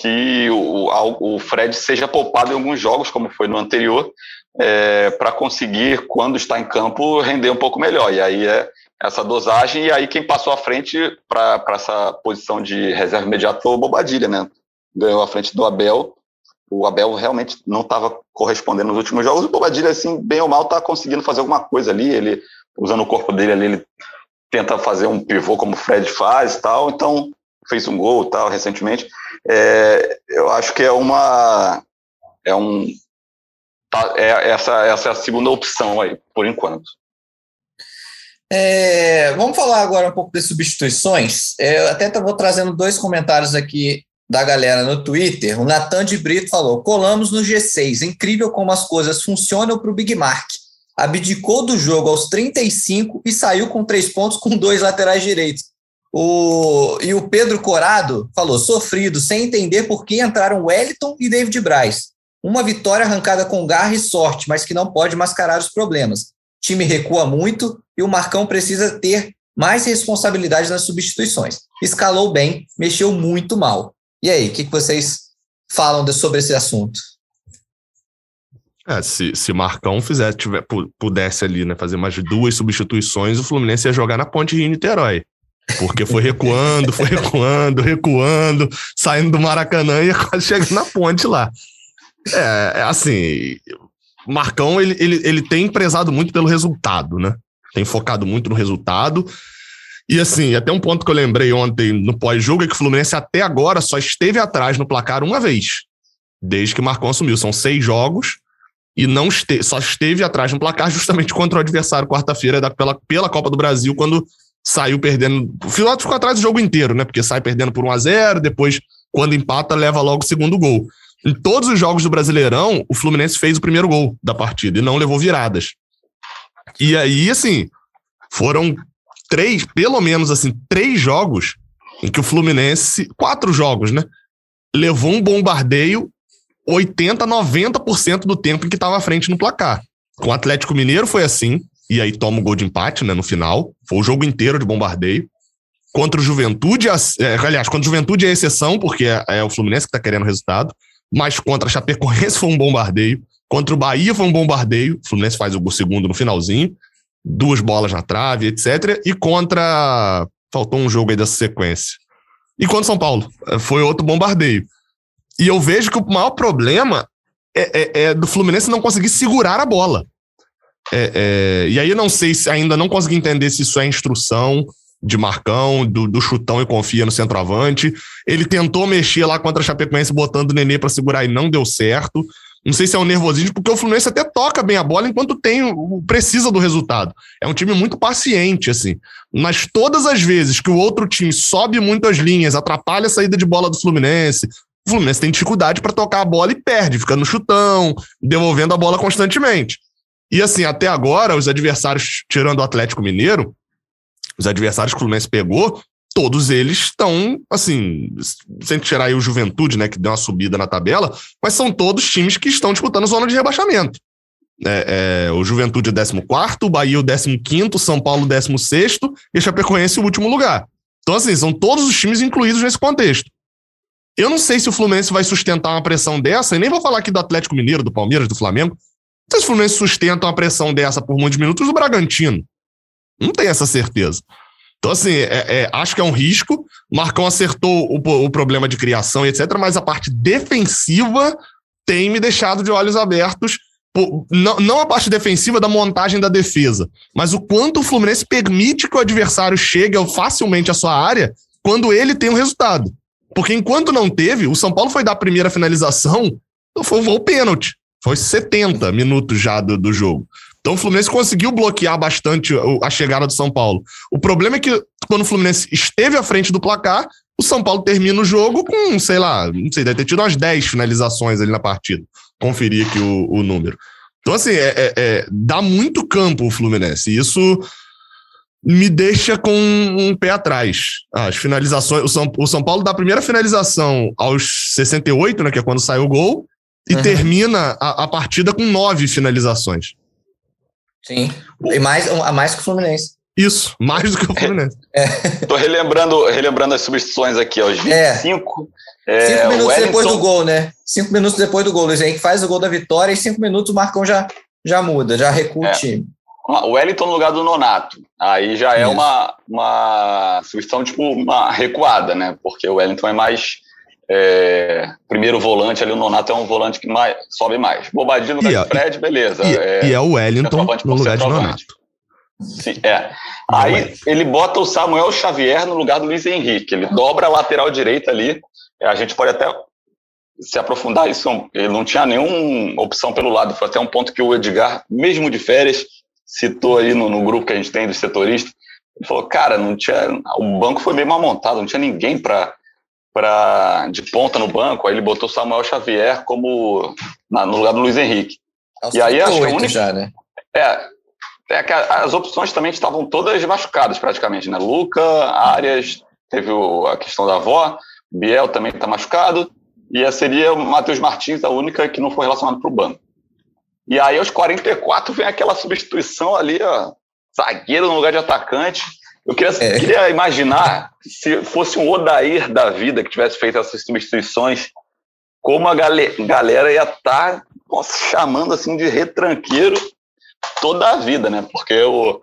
que o, o Fred seja poupado em alguns jogos, como foi no anterior, é, para conseguir, quando está em campo, render um pouco melhor. E aí é essa dosagem, e aí quem passou à frente para essa posição de reserva imediata foi o Bobadilha, né? Ganhou à frente do Abel o Abel realmente não estava correspondendo nos últimos jogos. O Bobadilha, assim, bem ou mal, está conseguindo fazer alguma coisa ali. Ele, usando o corpo dele ali, ele tenta fazer um pivô como o Fred faz e tal. Então, fez um gol tal recentemente. É, eu acho que é uma. É um. Tá, é, essa, essa é a segunda opção aí, por enquanto. É, vamos falar agora um pouco das substituições. É, eu até vou trazendo dois comentários aqui da galera no Twitter, o Natan de Brito falou: colamos no G6. Incrível como as coisas funcionam para o Big Mark. Abdicou do jogo aos 35 e saiu com três pontos com dois laterais direitos. O, e o Pedro Corado falou: sofrido, sem entender por que entraram Wellington e David Braz. Uma vitória arrancada com garra e sorte, mas que não pode mascarar os problemas. O time recua muito e o Marcão precisa ter mais responsabilidade nas substituições. Escalou bem, mexeu muito mal. E aí, o que, que vocês falam de, sobre esse assunto? É, se, se Marcão fizer, tiver, pudesse ali, né, fazer mais duas substituições, o Fluminense ia jogar na Ponte Rio Niterói. Porque foi recuando, foi recuando, recuando, saindo do Maracanã e quase chegando na ponte lá. É, é assim, Marcão, ele, ele, ele tem prezado muito pelo resultado, né? Tem focado muito no resultado. E assim, até um ponto que eu lembrei ontem no pós-jogo é que o Fluminense até agora só esteve atrás no placar uma vez, desde que Marcão assumiu. São seis jogos e não este, só esteve atrás no placar justamente contra o adversário quarta-feira pela, pela Copa do Brasil, quando saiu perdendo. O Filhote ficou atrás do jogo inteiro, né? Porque sai perdendo por 1 a 0 depois, quando empata, leva logo o segundo gol. Em todos os jogos do Brasileirão, o Fluminense fez o primeiro gol da partida e não levou viradas. E aí, assim, foram três, pelo menos assim, três jogos em que o Fluminense, quatro jogos, né? Levou um bombardeio 80, 90% do tempo em que estava à frente no placar. Com o Atlético Mineiro foi assim, e aí toma o gol de empate, né, no final. Foi o jogo inteiro de bombardeio. Contra o Juventude, é, aliás, contra o Juventude é exceção, porque é, é o Fluminense que está querendo resultado mas contra a Chapecoense foi um bombardeio, contra o Bahia foi um bombardeio, o Fluminense faz o segundo no finalzinho, duas bolas na trave, etc. E contra. Faltou um jogo aí dessa sequência. E contra São Paulo, eh, foi outro bombardeio. E eu vejo que o maior problema é, é, é do Fluminense não conseguir segurar a bola. É, é, e aí eu não sei se ainda não consegui entender se isso é instrução, de Marcão, do, do chutão e confia no centroavante. Ele tentou mexer lá contra a Chapecoense botando o Nenê para segurar e não deu certo. Não sei se é um nervosismo, porque o Fluminense até toca bem a bola enquanto tem precisa do resultado. É um time muito paciente, assim. Mas todas as vezes que o outro time sobe muito as linhas, atrapalha a saída de bola do Fluminense, o Fluminense tem dificuldade para tocar a bola e perde, fica no chutão, devolvendo a bola constantemente. E assim, até agora, os adversários, tirando o Atlético Mineiro, os adversários que o Fluminense pegou, todos eles estão, assim, sem tirar aí o Juventude, né, que deu uma subida na tabela, mas são todos times que estão disputando zona de rebaixamento. É, é, o Juventude o 14, o Bahia o 15, São Paulo o 16 e a Chapecoense o último lugar. Então, assim, são todos os times incluídos nesse contexto. Eu não sei se o Fluminense vai sustentar uma pressão dessa, e nem vou falar aqui do Atlético Mineiro, do Palmeiras, do Flamengo. Não sei se o Fluminense sustenta uma pressão dessa por muitos minutos do Bragantino. Não tem essa certeza. Então, assim, é, é, acho que é um risco. Marcão acertou o, o problema de criação etc., mas a parte defensiva tem me deixado de olhos abertos. Por, não, não a parte defensiva da montagem da defesa, mas o quanto o Fluminense permite que o adversário chegue facilmente à sua área quando ele tem o um resultado. Porque enquanto não teve, o São Paulo foi dar a primeira finalização, foi o pênalti. Foi 70 minutos já do, do jogo. Então o Fluminense conseguiu bloquear bastante a chegada do São Paulo. O problema é que quando o Fluminense esteve à frente do placar, o São Paulo termina o jogo com, sei lá, não sei, deve ter tido umas 10 finalizações ali na partida. Conferir aqui o, o número. Então, assim, é, é, é, dá muito campo o Fluminense. Isso me deixa com um pé atrás. As finalizações. O São, o São Paulo dá a primeira finalização aos 68, né? Que é quando sai o gol, e uhum. termina a, a partida com nove finalizações. Sim. E mais, a mais que o Fluminense. Isso, mais do que o Fluminense. É. Tô relembrando, relembrando as substituições aqui, aos 25. É. É, cinco minutos Wellington... depois do gol, né? Cinco minutos depois do gol. Luiz Henrique faz o gol da vitória e cinco minutos o Marcão já, já muda, já recua é. o time. O Wellington no lugar do Nonato. Aí já é uma, uma substituição, tipo, uma recuada, né? Porque o Wellington é mais é, primeiro volante ali, o Nonato é um volante que mais, sobe mais. Bobadinho no Fred, beleza. E é, e é o Wellington no lugar de Nonato. Sim, é. Aí ele bota o Samuel Xavier no lugar do Luiz Henrique. Ele dobra a lateral direita ali. É, a gente pode até se aprofundar isso. Ele não tinha nenhuma opção pelo lado. Foi até um ponto que o Edgar, mesmo de férias, citou aí no, no grupo que a gente tem dos setoristas. Ele falou, cara, não tinha. O banco foi bem mal montado, não tinha ninguém para pra, de ponta no banco, aí ele botou Samuel Xavier como na, no lugar do Luiz Henrique. É e aí acho que a única, já, né? É, é que as opções também estavam todas machucadas praticamente, né? Luca, Arias, teve o, a questão da avó, Biel também está machucado, e seria o Matheus Martins a única que não foi relacionado para o banco. E aí aos 44 vem aquela substituição ali, ó, zagueiro no lugar de atacante, eu queria, é. queria imaginar se fosse um Odair da vida que tivesse feito essas substituições, como a galera ia estar tá, chamando assim de retranqueiro toda a vida, né? Porque o,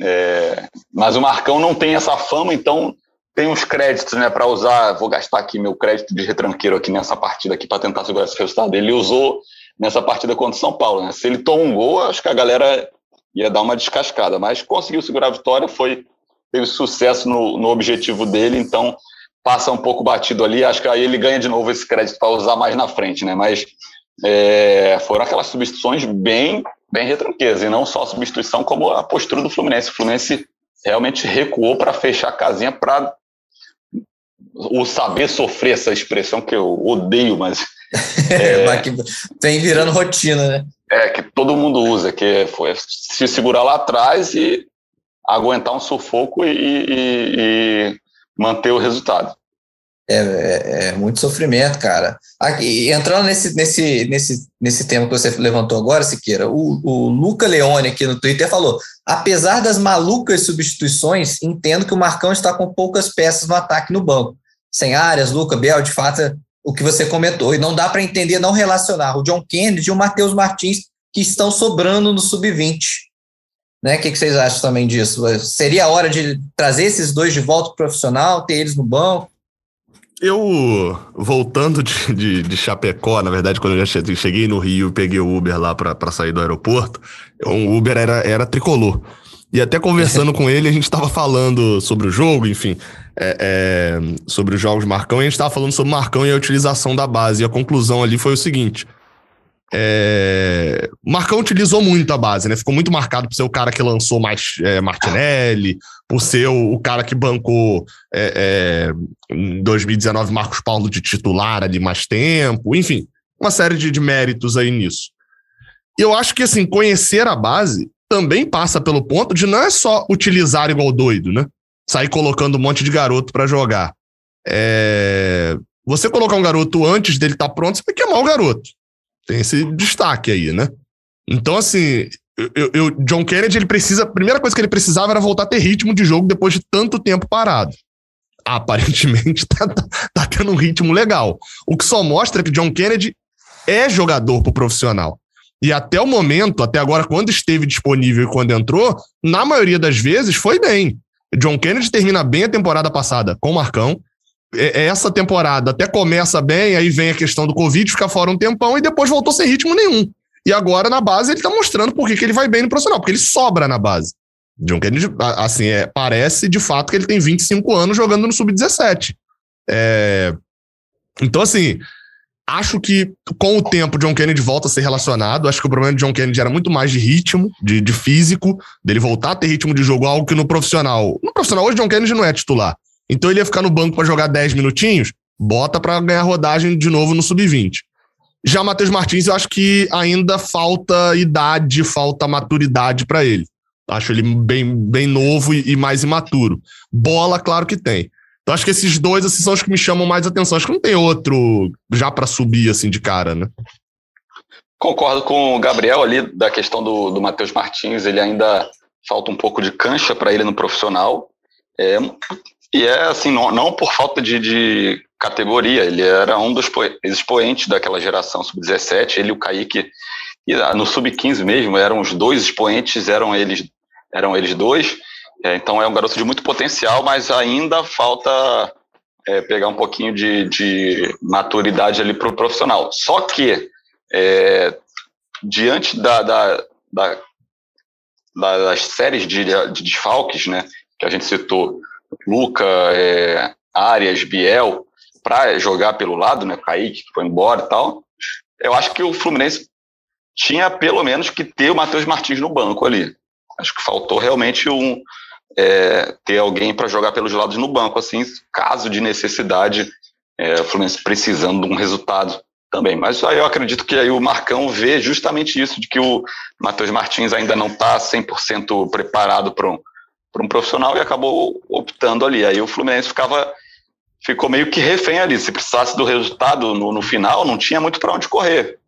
É, mas o Marcão não tem essa fama, então tem uns créditos, né, para usar. Vou gastar aqui meu crédito de retranqueiro aqui nessa partida aqui para tentar segurar esse resultado. Ele usou nessa partida contra o São Paulo, né? Se ele toma um gol, acho que a galera ia dar uma descascada, mas conseguiu segurar a vitória, foi teve sucesso no, no objetivo dele, então passa um pouco batido ali. Acho que aí ele ganha de novo esse crédito para usar mais na frente, né? Mas é, foram aquelas substituições bem, bem retranqueiras, e não só a substituição, como a postura do Fluminense. O Fluminense realmente recuou para fechar a casinha para o saber sofrer essa expressão que eu odeio, mas. É, tem virando rotina, né? É, que todo mundo usa, que foi se segurar lá atrás e aguentar um sufoco e, e, e manter o resultado. É, é, é, muito sofrimento, cara. Aqui, entrando nesse, nesse, nesse, nesse tema que você levantou agora, Siqueira, o, o Luca Leone aqui no Twitter falou: apesar das malucas substituições, entendo que o Marcão está com poucas peças no ataque no banco. Sem áreas, Luca, Bel, de fato, é o que você comentou. E não dá para entender, não relacionar o John Kennedy e o Matheus Martins, que estão sobrando no sub-20. Né? O que, que vocês acham também disso? Seria a hora de trazer esses dois de volta para o profissional, ter eles no banco? Eu, voltando de, de, de, Chapecó, na verdade, quando eu já cheguei no Rio, peguei o Uber lá para sair do aeroporto, o Uber era, era tricolor. E até conversando com ele, a gente estava falando sobre o jogo, enfim, é, é, sobre os jogos Marcão, e a gente estava falando sobre Marcão e a utilização da base. E a conclusão ali foi o seguinte: é... Marcão utilizou muito a base, né? Ficou muito marcado por ser o cara que lançou mais é, Martinelli, por ser o, o cara que bancou é, é em 2019 Marcos Paulo de titular ali mais tempo, enfim, uma série de, de méritos aí nisso. E eu acho que, assim, conhecer a base também passa pelo ponto de não é só utilizar igual doido, né? Sair colocando um monte de garoto para jogar. É... Você colocar um garoto antes dele estar tá pronto, você vai queimar o garoto. Tem esse destaque aí, né? Então, assim, eu, eu, John Kennedy, ele precisa. A primeira coisa que ele precisava era voltar a ter ritmo de jogo depois de tanto tempo parado. Aparentemente tá, tá, tá tendo um ritmo legal. O que só mostra que John Kennedy é jogador pro profissional. E até o momento, até agora, quando esteve disponível e quando entrou, na maioria das vezes foi bem. John Kennedy termina bem a temporada passada com o Marcão, é, é essa temporada até começa bem, aí vem a questão do Covid, fica fora um tempão e depois voltou sem ritmo nenhum. E agora na base ele tá mostrando por que, ele vai bem no profissional, porque ele sobra na base. John Kennedy, assim, é, parece de fato que ele tem 25 anos jogando no Sub-17. É, então, assim, acho que com o tempo John Kennedy volta a ser relacionado. Acho que o problema de John Kennedy era muito mais de ritmo, de, de físico, dele voltar a ter ritmo de jogo, algo que no profissional. No profissional, hoje John Kennedy não é titular. Então ele ia ficar no banco para jogar 10 minutinhos, bota para ganhar rodagem de novo no sub-20. Já Matheus Martins, eu acho que ainda falta idade, falta maturidade para ele. Acho ele bem, bem novo e, e, mais imaturo. Bola, claro que tem. Então acho que esses dois assim, são os que me chamam mais atenção. Acho que não tem outro já para subir assim de cara, né? Concordo com o Gabriel ali da questão do, do Matheus Martins. Ele ainda falta um pouco de cancha para ele no profissional. É, e é assim, não, não por falta de, de, categoria, ele era um dos expoentes daquela geração sub-17, ele e o Kaique, e no sub-15 mesmo, eram os dois expoentes, eram eles, eram eles dois, é, então é um garoto de muito potencial, mas ainda falta é, pegar um pouquinho de, de maturidade ali para o profissional. Só que, é, diante da, da, da, das séries de, de desfalques, né, que a gente citou, Luca, é, Arias, Biel, para jogar pelo lado, né? Kaique, que foi embora e tal. Eu acho que o Fluminense tinha pelo menos que ter o Matheus Martins no banco ali. Acho que faltou realmente um é, ter alguém para jogar pelos lados no banco, assim, caso de necessidade, é, o Fluminense precisando de um resultado também. Mas aí eu acredito que aí o Marcão vê justamente isso, de que o Matheus Martins ainda não está 100% preparado para um, um profissional e acabou optando ali. Aí o Fluminense ficava ficou meio que refém ali. Se precisasse do resultado no, no final, não tinha muito para onde correr.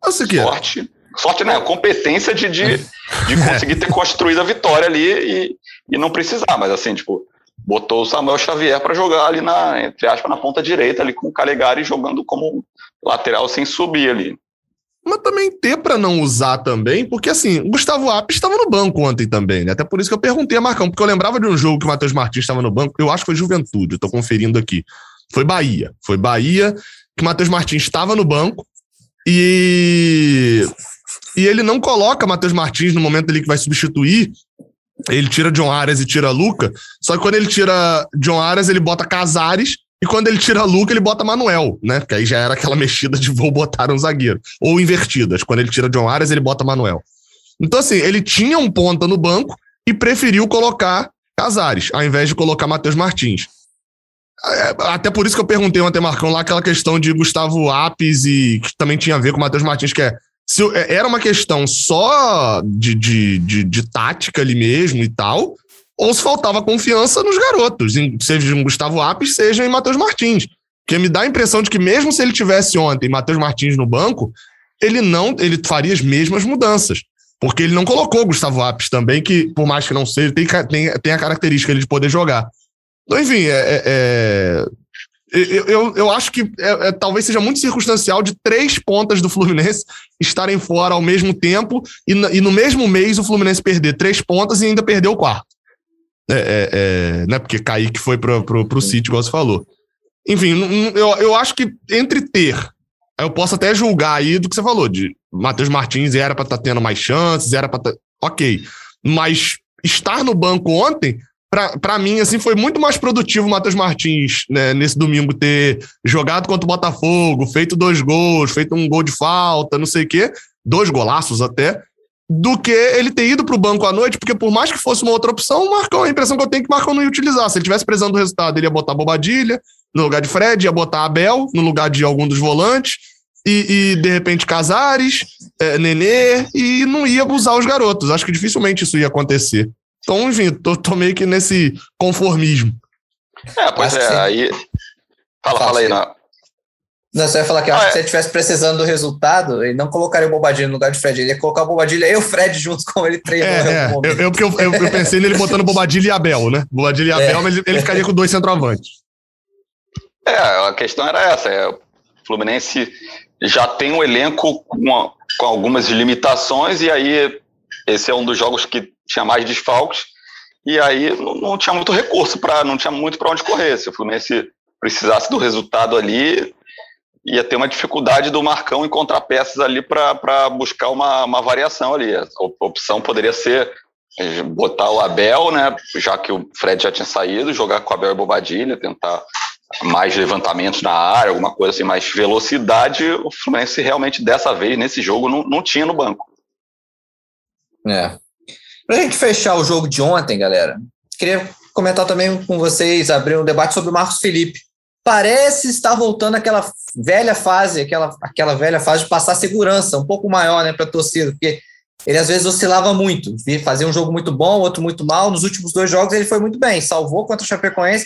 Sorte, sorte, né? Competência de, de, de conseguir ter construído a vitória ali e, e não precisar. Mas assim, tipo, botou o Samuel Xavier para jogar ali na, entre aspas, na ponta direita, ali com o Calegari jogando como lateral sem subir ali. mas também ter para não usar também, porque assim, o Gustavo Apes estava no banco ontem também, né? Até por isso que eu perguntei a Marcão, porque eu lembrava de um jogo que o Matheus Martins estava no banco, eu acho que foi Juventude, eu tô conferindo aqui. Foi Bahia. Foi Bahia que o Matheus Martins estava no banco e e ele não coloca Matheus Martins no momento ali que vai substituir. Ele tira John Arias e tira Luca. Só que quando ele tira John Arias, ele bota Casares e quando ele tira Luca, ele bota Manuel, né? Que aí já era aquela mexida de vou botar um zagueiro. Ou invertidas. Quando ele tira John Arias, ele bota Manuel. Então, assim, ele tinha um ponta no banco e preferiu colocar Casares, ao invés de colocar Matheus Martins. É, até por isso que eu perguntei ontem, Marcão, lá aquela questão de Gustavo Apes e que também tinha a ver com o Matheus Martins, que é se é, era uma questão só de, de, de, de tática ali mesmo e tal, ou se faltava confiança nos garotos, seja em Gustavo Apes, seja em Matheus Martins. Porque me dá a impressão de que mesmo se ele tivesse ontem Matheus Martins no banco, ele não ele faria as mesmas mudanças. Porque ele não colocou Gustavo Apes também, que, por mais que não seja, tem, tem, tem a característica de poder jogar. Então, enfim, é, é, é eu, eu, eu, acho que é, é, talvez seja muito circunstancial de três pontas do Fluminense estarem fora ao mesmo tempo e, e no mesmo mês o Fluminense perder três pontas e ainda perder o quarto. É, é, é, né? Porque Kaique foi pro, pro, pro City, igual você falou. Enfim, eu, eu acho que entre ter, eu posso até julgar aí do que você falou, de Matheus Martins era para estar tá tendo mais chances, era para tá, ok. Mas estar no banco ontem, para mim, assim, foi muito mais produtivo o Matheus Martins, né, nesse domingo, ter jogado contra o Botafogo, feito dois gols, feito um gol de falta, não sei o quê, dois golaços até, do que ele ter ido para o banco à noite, porque por mais que fosse uma outra opção, o Marcão, a impressão que eu tenho é que o Marcão não ia utilizar. Se ele tivesse precisando do resultado, ele ia botar Bobadilha no lugar de Fred, ia botar Abel no lugar de algum dos volantes, e, e de repente Casares, é, Nenê, e não ia usar os garotos. Acho que dificilmente isso ia acontecer. Então, enfim, tô, tô meio que nesse conformismo. É, pois Acho é, aí. Fala, fala aí, não. Não, você vai falar que ah, é. se ele estivesse precisando do resultado, ele não colocaria o Bobadilha no lugar de Fred, ele ia colocar o Bobadilha e o Fred juntos com ele treinando. É, é. Eu, eu, eu, eu, eu, pensei nele botando Bobadilha e Abel, né? Bobadilha e é. Abel, mas ele, ele ficaria com dois centroavantes. É, a questão era essa. É, o Fluminense já tem um elenco com, com algumas limitações, e aí esse é um dos jogos que tinha mais desfalques, e aí não, não tinha muito recurso para, não tinha muito para onde correr. Se o Fluminense precisasse do resultado ali, ia ter uma dificuldade do Marcão encontrar peças ali para buscar uma, uma variação ali. A opção poderia ser eh, botar o Abel, né, já que o Fred já tinha saído, jogar com o Abel e Bobadilha, tentar mais levantamentos na área, alguma coisa assim, mais velocidade, o Fluminense realmente dessa vez, nesse jogo, não, não tinha no banco. É. Pra gente fechar o jogo de ontem, galera, queria comentar também com vocês, abrir um debate sobre o Marcos Felipe parece estar voltando aquela velha fase, aquela, aquela velha fase de passar segurança um pouco maior né, para a torcida, porque ele às vezes oscilava muito, fazia um jogo muito bom, outro muito mal. Nos últimos dois jogos ele foi muito bem, salvou contra o Chapecoense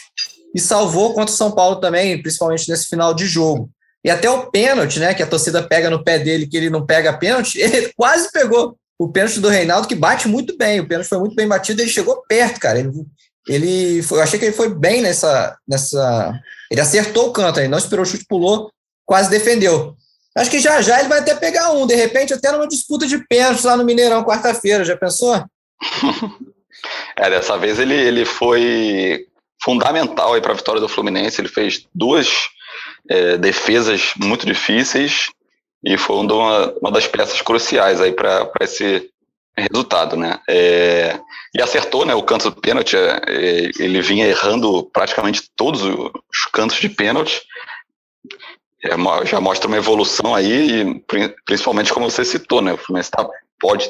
e salvou contra o São Paulo também, principalmente nesse final de jogo. E até o pênalti, né, que a torcida pega no pé dele, que ele não pega pênalti, ele quase pegou o pênalti do Reinaldo, que bate muito bem. O pênalti foi muito bem batido, ele chegou perto, cara. Ele, ele foi, eu achei que ele foi bem nessa, nessa ele acertou o canto, ele não esperou o chute, pulou, quase defendeu. Acho que já já ele vai até pegar um, de repente, até numa disputa de pênaltis lá no Mineirão, quarta-feira. Já pensou? é, dessa vez ele, ele foi fundamental para a vitória do Fluminense. Ele fez duas é, defesas muito difíceis e foi uma, uma das peças cruciais aí para esse resultado, né? É, e acertou, né? O canto do pênalti, é, é, ele vinha errando praticamente todos os cantos de pênalti. É, já mostra uma evolução aí, e principalmente como você citou, né? O Fluminense tá, pode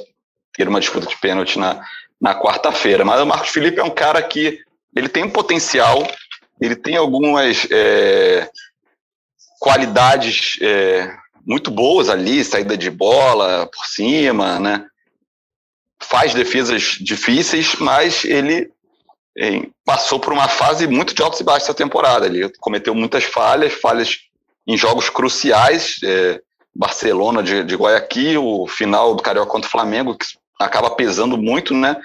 ter uma disputa de pênalti na, na quarta-feira. Mas o Marcos Felipe é um cara que ele tem um potencial, ele tem algumas é, qualidades é, muito boas ali, saída de bola por cima, né? faz defesas difíceis, mas ele passou por uma fase muito de altos e baixos essa temporada. Ele cometeu muitas falhas, falhas em jogos cruciais, é, Barcelona de, de Guayaquil, o final do Carioca contra o Flamengo, que acaba pesando muito, né?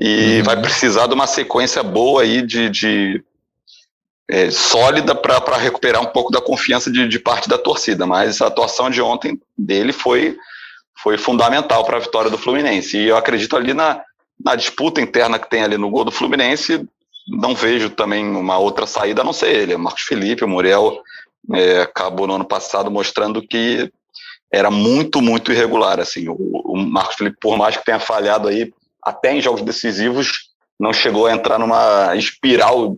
E uhum. vai precisar de uma sequência boa aí de, de, é, sólida para recuperar um pouco da confiança de, de, parte da torcida. Mas a atuação de ontem dele foi, foi fundamental para a vitória do Fluminense. E eu acredito ali na, na disputa interna que tem ali no gol do Fluminense, não vejo também uma outra saída a não ser ele. Marcos Felipe, o Muriel é, acabou no ano passado mostrando que era muito, muito irregular. Assim, o, o, Marcos Felipe, por mais que tenha falhado aí, até em jogos decisivos, não chegou a entrar numa espiral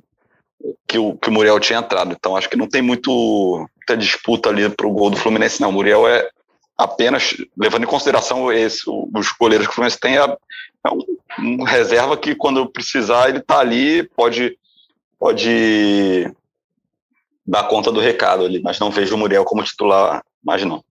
que o, que o Muriel tinha entrado. Então, acho que não tem muito, muita disputa ali para o gol do Fluminense, não. O Muriel é apenas, levando em consideração esse, os goleiros que o Fluminense tem, é, é um, um, reserva que, quando precisar, ele está ali, pode, pode dar conta do recado ali, mas não vejo o Muriel como titular, mas não.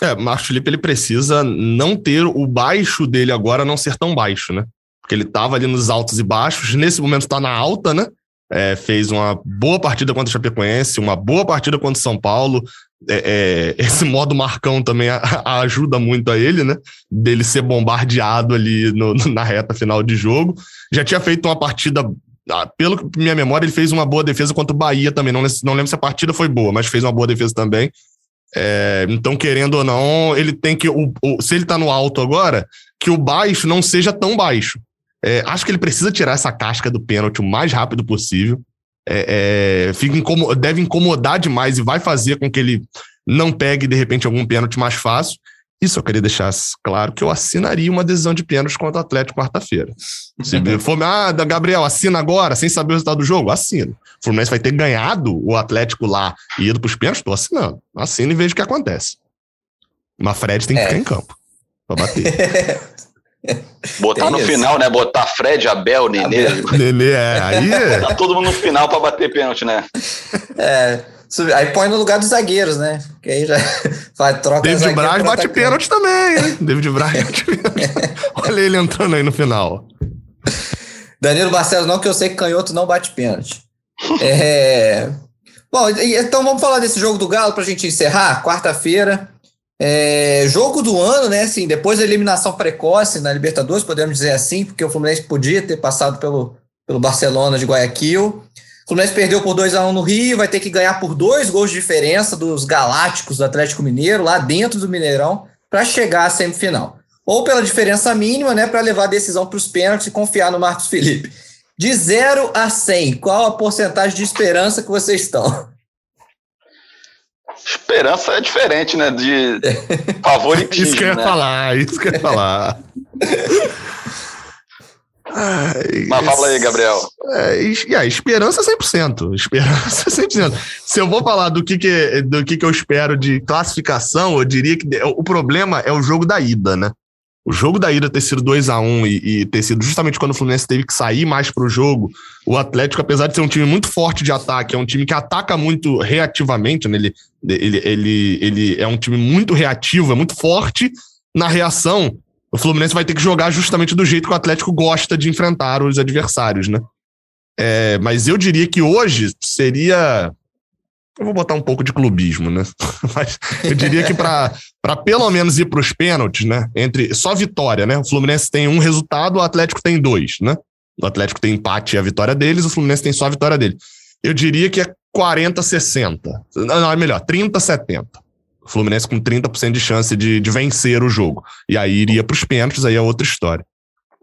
É, Marcos Felipe ele precisa não ter o baixo dele agora não ser tão baixo, né? Porque ele estava ali nos altos e baixos, nesse momento está na alta, né? É, fez uma boa partida contra o Chapecoense, uma boa partida contra o São Paulo. É, é, esse modo Marcão também a, a ajuda muito a ele, né? Dele ser bombardeado ali no, na reta final de jogo. Já tinha feito uma partida ah, pelo minha memória, ele fez uma boa defesa contra o Bahia também. Não, não lembro se a partida foi boa, mas fez uma boa defesa também. É, então, querendo ou não, ele tem que. O, o, se ele tá no alto agora, que o baixo não seja tão baixo. É, acho que ele precisa tirar essa casca do pênalti o mais rápido possível. É, é fica incomo deve incomodar demais e vai fazer com que ele não pegue, de repente, algum pênalti mais fácil. Isso eu queria deixar claro que eu assinaria uma decisão de pênalti contra o Atlético quarta-feira. Se for, ah, Gabriel, assina agora, sem saber o resultado do jogo, assina. O Fluminense vai ter ganhado o Atlético lá e ido para os pênaltis, estou assinando. Assina e vejo o que acontece. Mas Fred tem que é. ficar em campo para bater. Botar tem no isso. final, né? Botar Fred, Abel, Nenê. Nenê, é. Aí é. Tá todo mundo no final para bater pênalti, né? É. Aí põe no lugar dos zagueiros, né? Que aí já faz troca. David Braz bate pênalti também, hein? David Braz bate pênalti. Olha ele entrando aí no final. Danilo Barcelos, não, que eu sei que canhoto não bate pênalti. É... Bom, então vamos falar desse jogo do Galo para a gente encerrar. Quarta-feira. É... Jogo do ano, né? Assim, depois da eliminação precoce na Libertadores, podemos dizer assim, porque o Fluminense podia ter passado pelo, pelo Barcelona de Guayaquil. O Fluminense perdeu por 2 a 1 no Rio, vai ter que ganhar por dois gols de diferença dos Galácticos do Atlético Mineiro, lá dentro do Mineirão, para chegar à semifinal. Ou pela diferença mínima, né, para levar a decisão para os pênaltis e confiar no Marcos Felipe. De 0 a 100, qual a porcentagem de esperança que vocês estão? Esperança é diferente, né? De favoritismo. isso que eu ia né? falar, isso que eu ia falar. Ai, Mas fala aí, Gabriel. É, e a esperança 100%. Esperança 100%. Se eu vou falar do que, que, do que, que eu espero de classificação, eu diria que o problema é o jogo da ida, né? O jogo da ida ter sido 2 a 1 um e, e, ter sido justamente quando o Fluminense teve que sair mais para o jogo, o Atlético, apesar de ser um time muito forte de ataque, é um time que ataca muito reativamente, né? ele, ele, ele, ele é um time muito reativo, é muito forte na reação. O Fluminense vai ter que jogar justamente do jeito que o Atlético gosta de enfrentar os adversários, né? É, mas eu diria que hoje seria eu vou botar um pouco de clubismo, né? Mas eu diria que para pelo menos ir para os pênaltis, né? Entre só vitória, né? O Fluminense tem um resultado, o Atlético tem dois, né? O Atlético tem empate e a vitória deles, o Fluminense tem só a vitória dele. Eu diria que é 40-60. Não, é melhor, 30-70. O Fluminense com 30% de chance de, de vencer o jogo. E aí iria para os pênaltis, aí é outra história.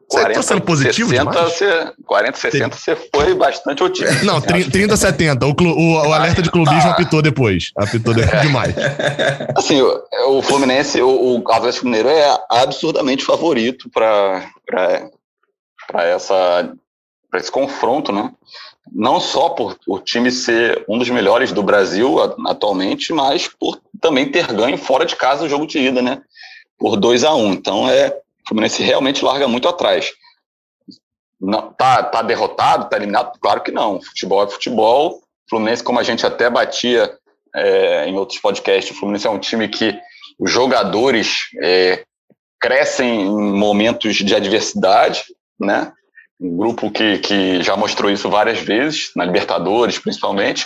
40, tá sendo positivo 60, você, 40, 60, você foi bastante otimista. Não, 30, 70. O, o, o alerta de clubismo ah. apitou depois. Apitou depois demais. Assim, o, o Fluminense, o, o Atlético Mineiro é absurdamente favorito para essa para esse confronto, né? Não só por o time ser um dos melhores do Brasil atualmente, mas por também ter ganho fora de casa o jogo de ida, né? Por 2 a 1 um. Então é o Fluminense realmente larga muito atrás. Não, tá, tá derrotado, tá eliminado? Claro que não. Futebol é futebol. Fluminense, como a gente até batia é, em outros podcasts, o Fluminense é um time que os jogadores é, crescem em momentos de adversidade, né? Um grupo que, que já mostrou isso várias vezes, na Libertadores principalmente.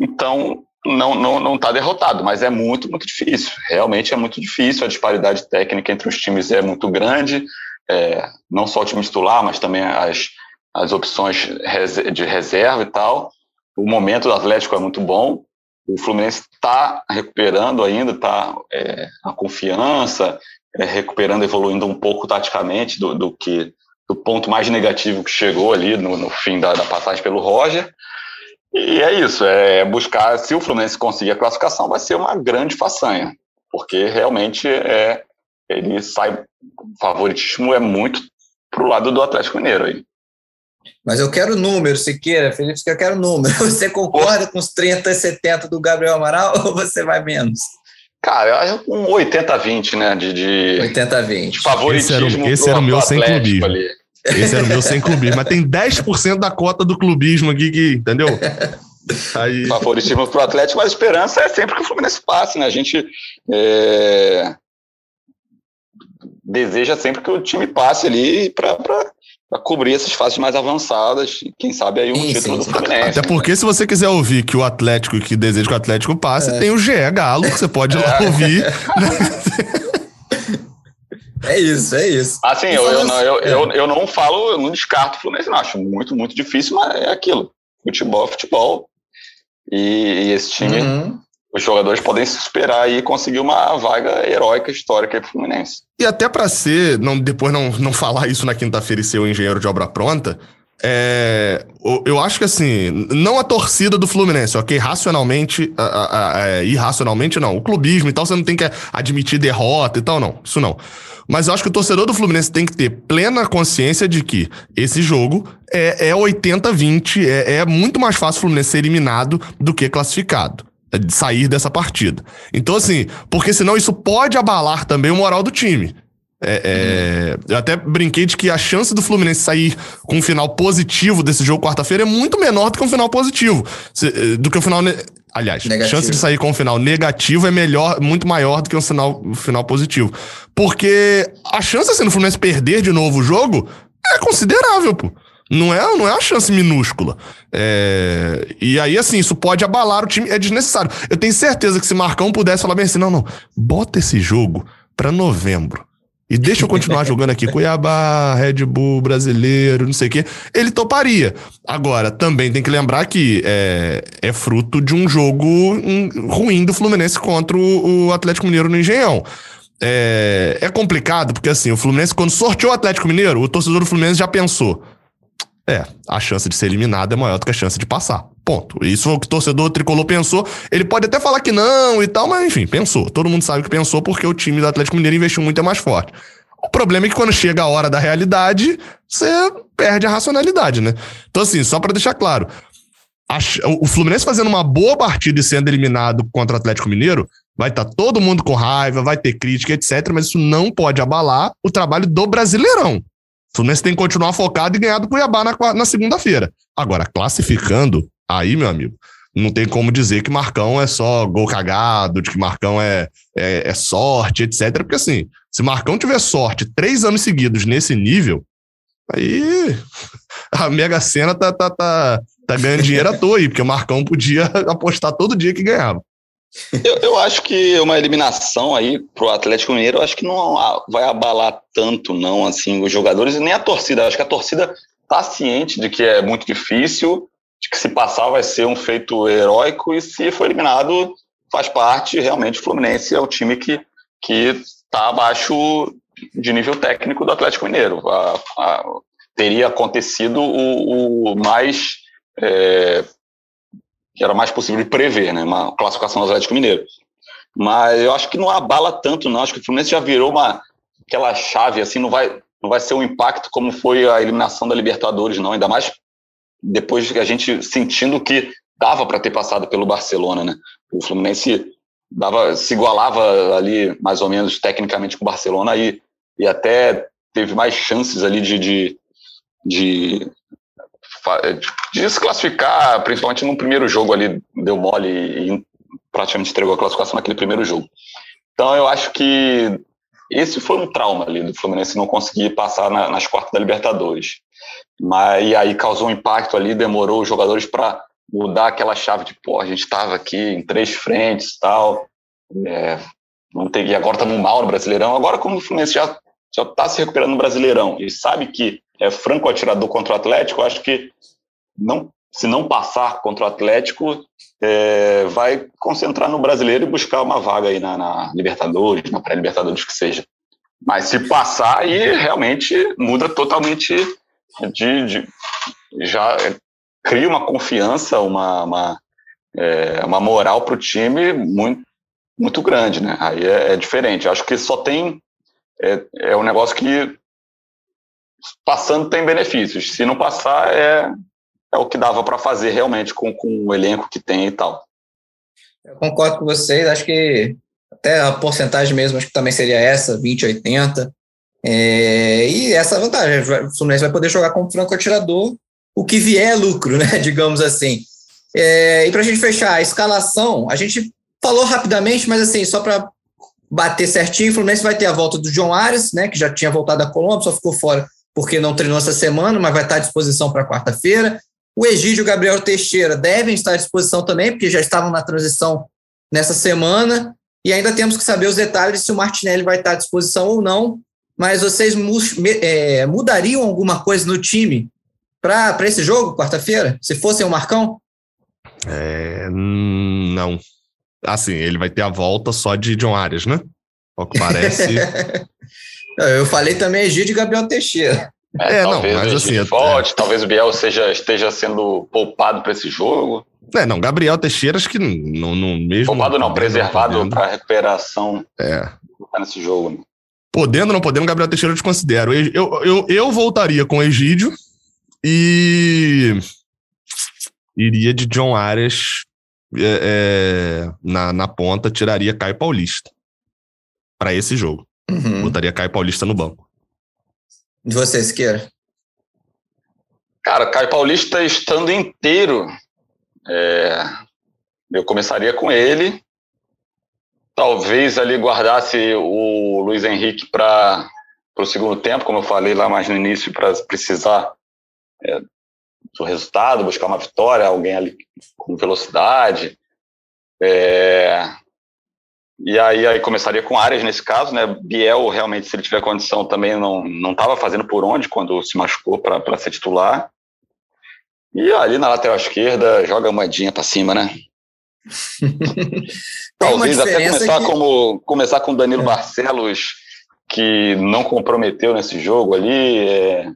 Então, não não não está derrotado, mas é muito muito difícil. Realmente é muito difícil. A disparidade técnica entre os times é muito grande. É, não só o time titular, mas também as as opções de reserva e tal. o momento do Atlético é muito bom. O Fluminense está recuperando ainda, está é, a confiança, é, recuperando, evoluindo um pouco taticamente do, do, que do ponto mais negativo que chegou ali no, no fim da, da, passagem pelo Roger. E é isso, é buscar, se o Fluminense conseguir a classificação, vai ser uma grande façanha, porque realmente é, ele sai, o favoritismo é muito pro lado do Atlético Mineiro aí. Mas eu quero número, Siqueira, Felipe, eu quero número. Você concorda com os 30 e 70 do Gabriel Amaral ou você vai menos? Cara, eu um 80-20, né? De, de 80-20. Favoritismo. Esse era, esse era o meu sem clubismo. Ali. Esse era o meu sem clubismo. Mas tem 10% da cota do clubismo aqui, que, entendeu? Aí... Favoritismo pro Atlético, mas a esperança é sempre que o Fluminense passe, né? A gente é... deseja sempre que o time passe ali para para cobrir essas fases mais avançadas, quem sabe aí um sim, título sim, do Fluminense. Até porque se você quiser ouvir que o Atlético, que deseja que o Atlético passe, é. tem o GE Galo, que você pode ir lá é. ouvir. É isso, é isso. Assim, eu, eu, não, eu, eu, eu, não falo, eu não descarto o Fluminense, não. Acho muito, muito difícil, mas é aquilo. Futebol é futebol. E, e esse time uhum os jogadores podem se esperar e conseguir uma vaga heróica histórica para o Fluminense. E até para ser, não, depois não, não falar isso na quinta-feira e ser o engenheiro de obra pronta, é, eu acho que assim, não a torcida do Fluminense, ok? Racionalmente, a, a, a, é, irracionalmente não. O clubismo e tal, você não tem que admitir derrota e tal, não. Isso não. Mas eu acho que o torcedor do Fluminense tem que ter plena consciência de que esse jogo é, é 80-20, é, é muito mais fácil o Fluminense ser eliminado do que classificado de sair dessa partida. Então, assim, porque senão isso pode abalar também o moral do time. É, é, eu até brinquei de que a chance do Fluminense sair com um final positivo desse jogo quarta-feira é muito menor do que um final positivo. Eh, do que um final. Aliás, a chance de sair com um final negativo é melhor, muito maior do que um final, um final positivo. Porque a chance assim, do Fluminense perder de novo o jogo é considerável, pô. Não é, não é uma chance minúscula. É... E aí, assim, isso pode abalar o time, é desnecessário. Eu tenho certeza que se Marcão pudesse falar bem assim, não, não, bota esse jogo para novembro. E deixa eu continuar jogando aqui Cuiabá, Red Bull, brasileiro, não sei o quê. Ele toparia. Agora, também tem que lembrar que é, é fruto de um jogo ruim do Fluminense contra o, Atlético Mineiro no Engenhão. É, é complicado, porque assim, o Fluminense, quando sorteou o Atlético Mineiro, o torcedor do Fluminense já pensou: é, a chance de ser eliminado é maior do que a chance de passar. Ponto. Isso foi o que o torcedor tricolor pensou. Ele pode até falar que não e tal, mas enfim, pensou. Todo mundo sabe que pensou porque o time do Atlético Mineiro investiu muito é mais forte. O problema é que quando chega a hora da realidade, você perde a racionalidade, né? Então, assim, só para deixar claro, o Fluminense fazendo uma boa partida e sendo eliminado contra o Atlético Mineiro, vai estar tá todo mundo com raiva, vai ter crítica, etc. Mas isso não pode abalar o trabalho do Brasileirão. O Fluminense tem que continuar focado e ganhar do Cuiabá na, na segunda-feira. Agora, classificando, aí, meu amigo, não tem como dizer que Marcão é só gol cagado, de que Marcão é, é, é, sorte, etc. Porque assim, se Marcão tiver sorte três anos seguidos nesse nível, aí a Mega Sena tá, tá, tá, tá ganhando dinheiro à toa aí, porque o Marcão podia apostar todo dia que ganhava. Eu, eu, acho que uma eliminação aí pro Atlético Mineiro, eu acho que não vai abalar tanto, não, assim, os jogadores e nem a torcida. Eu acho que a torcida tá ciente de que é muito difícil, de que se passar vai ser um feito heróico e se for eliminado faz parte, realmente, o Fluminense é o time que, que tá abaixo de nível técnico do Atlético Mineiro. A, a, teria acontecido o, o mais é, era mais possível de prever, né? Uma classificação do Atlético Mineiro. Mas eu acho que não abala tanto, não. Acho que o Fluminense já virou uma aquela chave, assim, não vai, não vai ser um impacto como foi a eliminação da Libertadores, não. Ainda mais depois que a gente sentindo que dava para ter passado pelo Barcelona, né? O Fluminense dava, se igualava ali mais ou menos tecnicamente com o Barcelona e, e até teve mais chances ali de, de, de de se classificar, principalmente no primeiro jogo ali, deu mole e praticamente entregou a classificação naquele primeiro jogo. Então eu acho que esse foi um trauma ali do Fluminense não conseguir passar na, nas quartas da Libertadores. Mas e aí causou um impacto ali, demorou os jogadores para mudar aquela chave de, pô, a gente estava aqui em três frentes tal, é, não tem, e agora estamos mal no Brasileirão. Agora, como o Fluminense já já está se recuperando no Brasileirão e sabe que é franco atirador contra o Atlético, acho que não se não passar contra o Atlético, é, vai concentrar no brasileiro e buscar uma vaga aí na, na Libertadores, na pré-Libertadores que seja. Mas se passar, aí realmente muda totalmente de, de já cria uma confiança, uma, uma, é, uma moral para o time muito, muito grande, né? Aí é, é diferente. Acho que só tem é, é um negócio que passando tem benefícios. Se não passar, é, é o que dava para fazer realmente com, com o elenco que tem e tal. Eu concordo com vocês, acho que até a porcentagem mesmo, acho que também seria essa, 20, 80. É, e essa vantagem, o Fluminense vai poder jogar como franco atirador, o que vier é lucro, né, digamos assim. É, e para a gente fechar a escalação, a gente falou rapidamente, mas assim, só para bater certinho, o Fluminense vai ter a volta do João Arias, né, que já tinha voltado da Colômbia, só ficou fora porque não treinou essa semana, mas vai estar à disposição para quarta-feira. O Egídio e o Gabriel Teixeira devem estar à disposição também, porque já estavam na transição nessa semana. E ainda temos que saber os detalhes se o Martinelli vai estar à disposição ou não. Mas vocês é, mudariam alguma coisa no time para esse jogo, quarta-feira? Se fossem o Marcão? É, não. Assim, ele vai ter a volta só de John Arias, né? O que parece. Eu falei também Egídio e Gabriel Teixeira. É, é não, mas assim. Forte, é... Talvez o Biel seja, esteja sendo poupado para esse jogo. É, não, Gabriel Teixeira, acho que não, não mesmo. Poupado não, preservado para recuperação. É. Tá nesse jogo. Né? Podendo ou não podendo, Gabriel Teixeira eu desconsidero. Eu, eu, eu, eu voltaria com o Egídio e. Iria de John Arias é, é, na, na ponta, tiraria Caio Paulista para esse jogo. Uhum. Botaria Caio Paulista no banco. De você, Siqueira? Cara, Caio Paulista estando inteiro, é, eu começaria com ele. Talvez ali guardasse o Luiz Henrique para o segundo tempo, como eu falei lá mais no início, para precisar é, do resultado, buscar uma vitória, alguém ali com velocidade. É, e aí, aí começaria com áreas nesse caso, né? Biel, realmente, se ele tiver condição, também não não estava fazendo por onde quando se machucou para ser titular. E ali na lateral esquerda, joga a moedinha para cima, né? Talvez até começar, que... como, começar com Danilo é. Barcelos, que não comprometeu nesse jogo ali. É,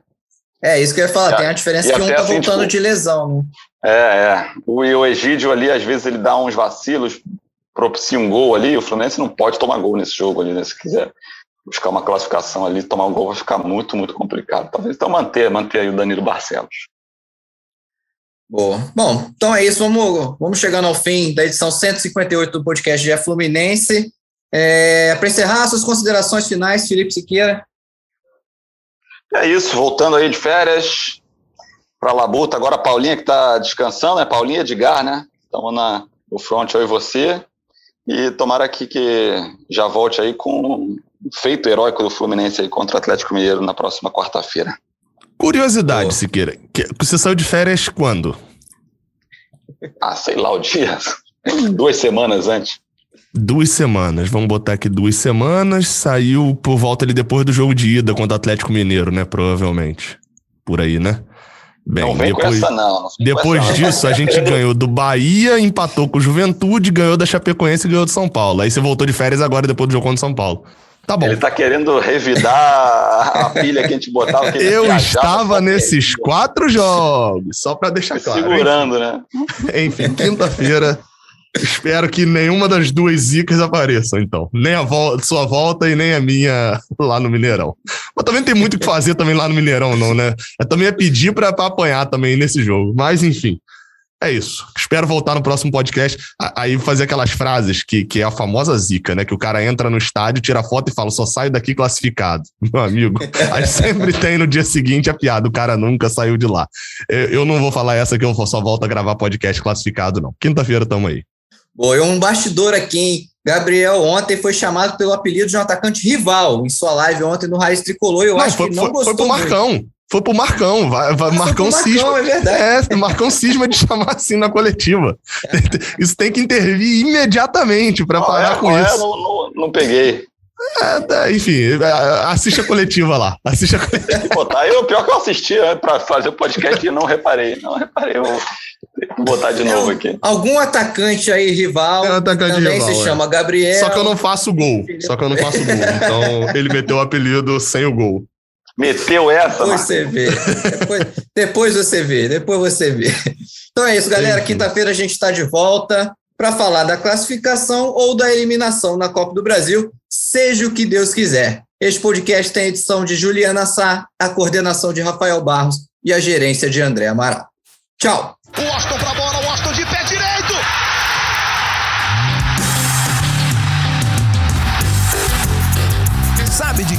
é isso que eu ia falar, e tem a diferença que um tá assim, voltando tipo, de lesão, né? É, é. O, o Egídio ali, às vezes, ele dá uns vacilos, propicia um gol ali, o Fluminense não pode tomar gol nesse jogo ali, né? Se quiser buscar uma classificação ali, tomar um gol vai ficar muito, muito complicado. Talvez então manter, manter aí o Danilo Barcelos. Boa. Bom, então é isso. Vamos, vamos chegando ao fim da edição 158 do podcast de Fluminense. É, Para encerrar, suas considerações finais, Felipe Siqueira. É isso, voltando aí de férias para Labuta. Agora a Paulinha que está descansando, é né? Paulinha Edgar, né? Estamos na, no front, eu e você. E tomara aqui que já volte aí com um feito heróico do Fluminense aí contra o Atlético Mineiro na próxima quarta-feira. Curiosidade, oh. Siqueira. Você saiu de férias quando? Ah, sei lá, o dia. Duas semanas antes. Duas semanas, vamos botar aqui duas semanas. Saiu por volta ali depois do jogo de ida contra o Atlético Mineiro, né? Provavelmente. Por aí, né? Bem, não vem depois, com essa, não. não depois essa, disso, a gente ganhou do Bahia, empatou com o Juventude, ganhou da Chapecoense e ganhou do São Paulo. Aí você voltou de férias agora depois do jogo contra o São Paulo. Tá bom. Ele tá querendo revidar a pilha que a gente botava. Eu estava nesses quatro jogos, só para deixar claro. Segurando, né? Enfim, quinta-feira. Espero que nenhuma das duas zicas apareçam, então. Nem a volta, sua volta e nem a minha lá no Mineirão. Mas também tem muito o que fazer também lá no Mineirão, não, né? Eu também ia pedir para apanhar também nesse jogo. Mas, enfim. É isso. Espero voltar no próximo podcast. Aí fazer aquelas frases que, que é a famosa zica, né? Que o cara entra no estádio, tira foto e fala: só saio daqui classificado. Meu amigo. Aí sempre tem no dia seguinte a piada: o cara nunca saiu de lá. Eu não vou falar essa que eu só volto a gravar podcast classificado, não. Quinta-feira tamo aí. Bom, um bastidor aqui, hein? Gabriel ontem foi chamado pelo apelido de um atacante rival em sua live ontem no Raiz Tricolor. Eu não, acho foi, que não foi, gostou. Foi pro Marcão. Muito. Foi pro Marcão. Vai, vai, Marcão, Marcão cisma. É verdade. É, Marcão cisma de chamar assim na coletiva. Isso tem que intervir imediatamente para parar é, com é, isso. Não, não, não peguei. É, tá, enfim, é, assiste a coletiva lá. Assiste a coletiva. Pô, tá, eu, pior que eu assisti né, para fazer o podcast e não reparei. Não reparei. Eu Vou botar de novo aqui. Algum atacante aí rival. É um atacante também rival, se é. chama Gabriel. Só que eu não faço gol. Só que eu não faço gol. Então ele meteu o apelido sem o gol. Meteu essa, Depois Marcos. você vê. Depois, depois você vê. Depois você vê. Então é isso, galera. Quinta-feira a gente está de volta para falar da classificação ou da eliminação na Copa do Brasil, seja o que Deus quiser. Este podcast tem a edição de Juliana Sá, a coordenação de Rafael Barros e a gerência de André Amaral. Tchau! O Austin pra bola, o Austin de pé direito. Sabe de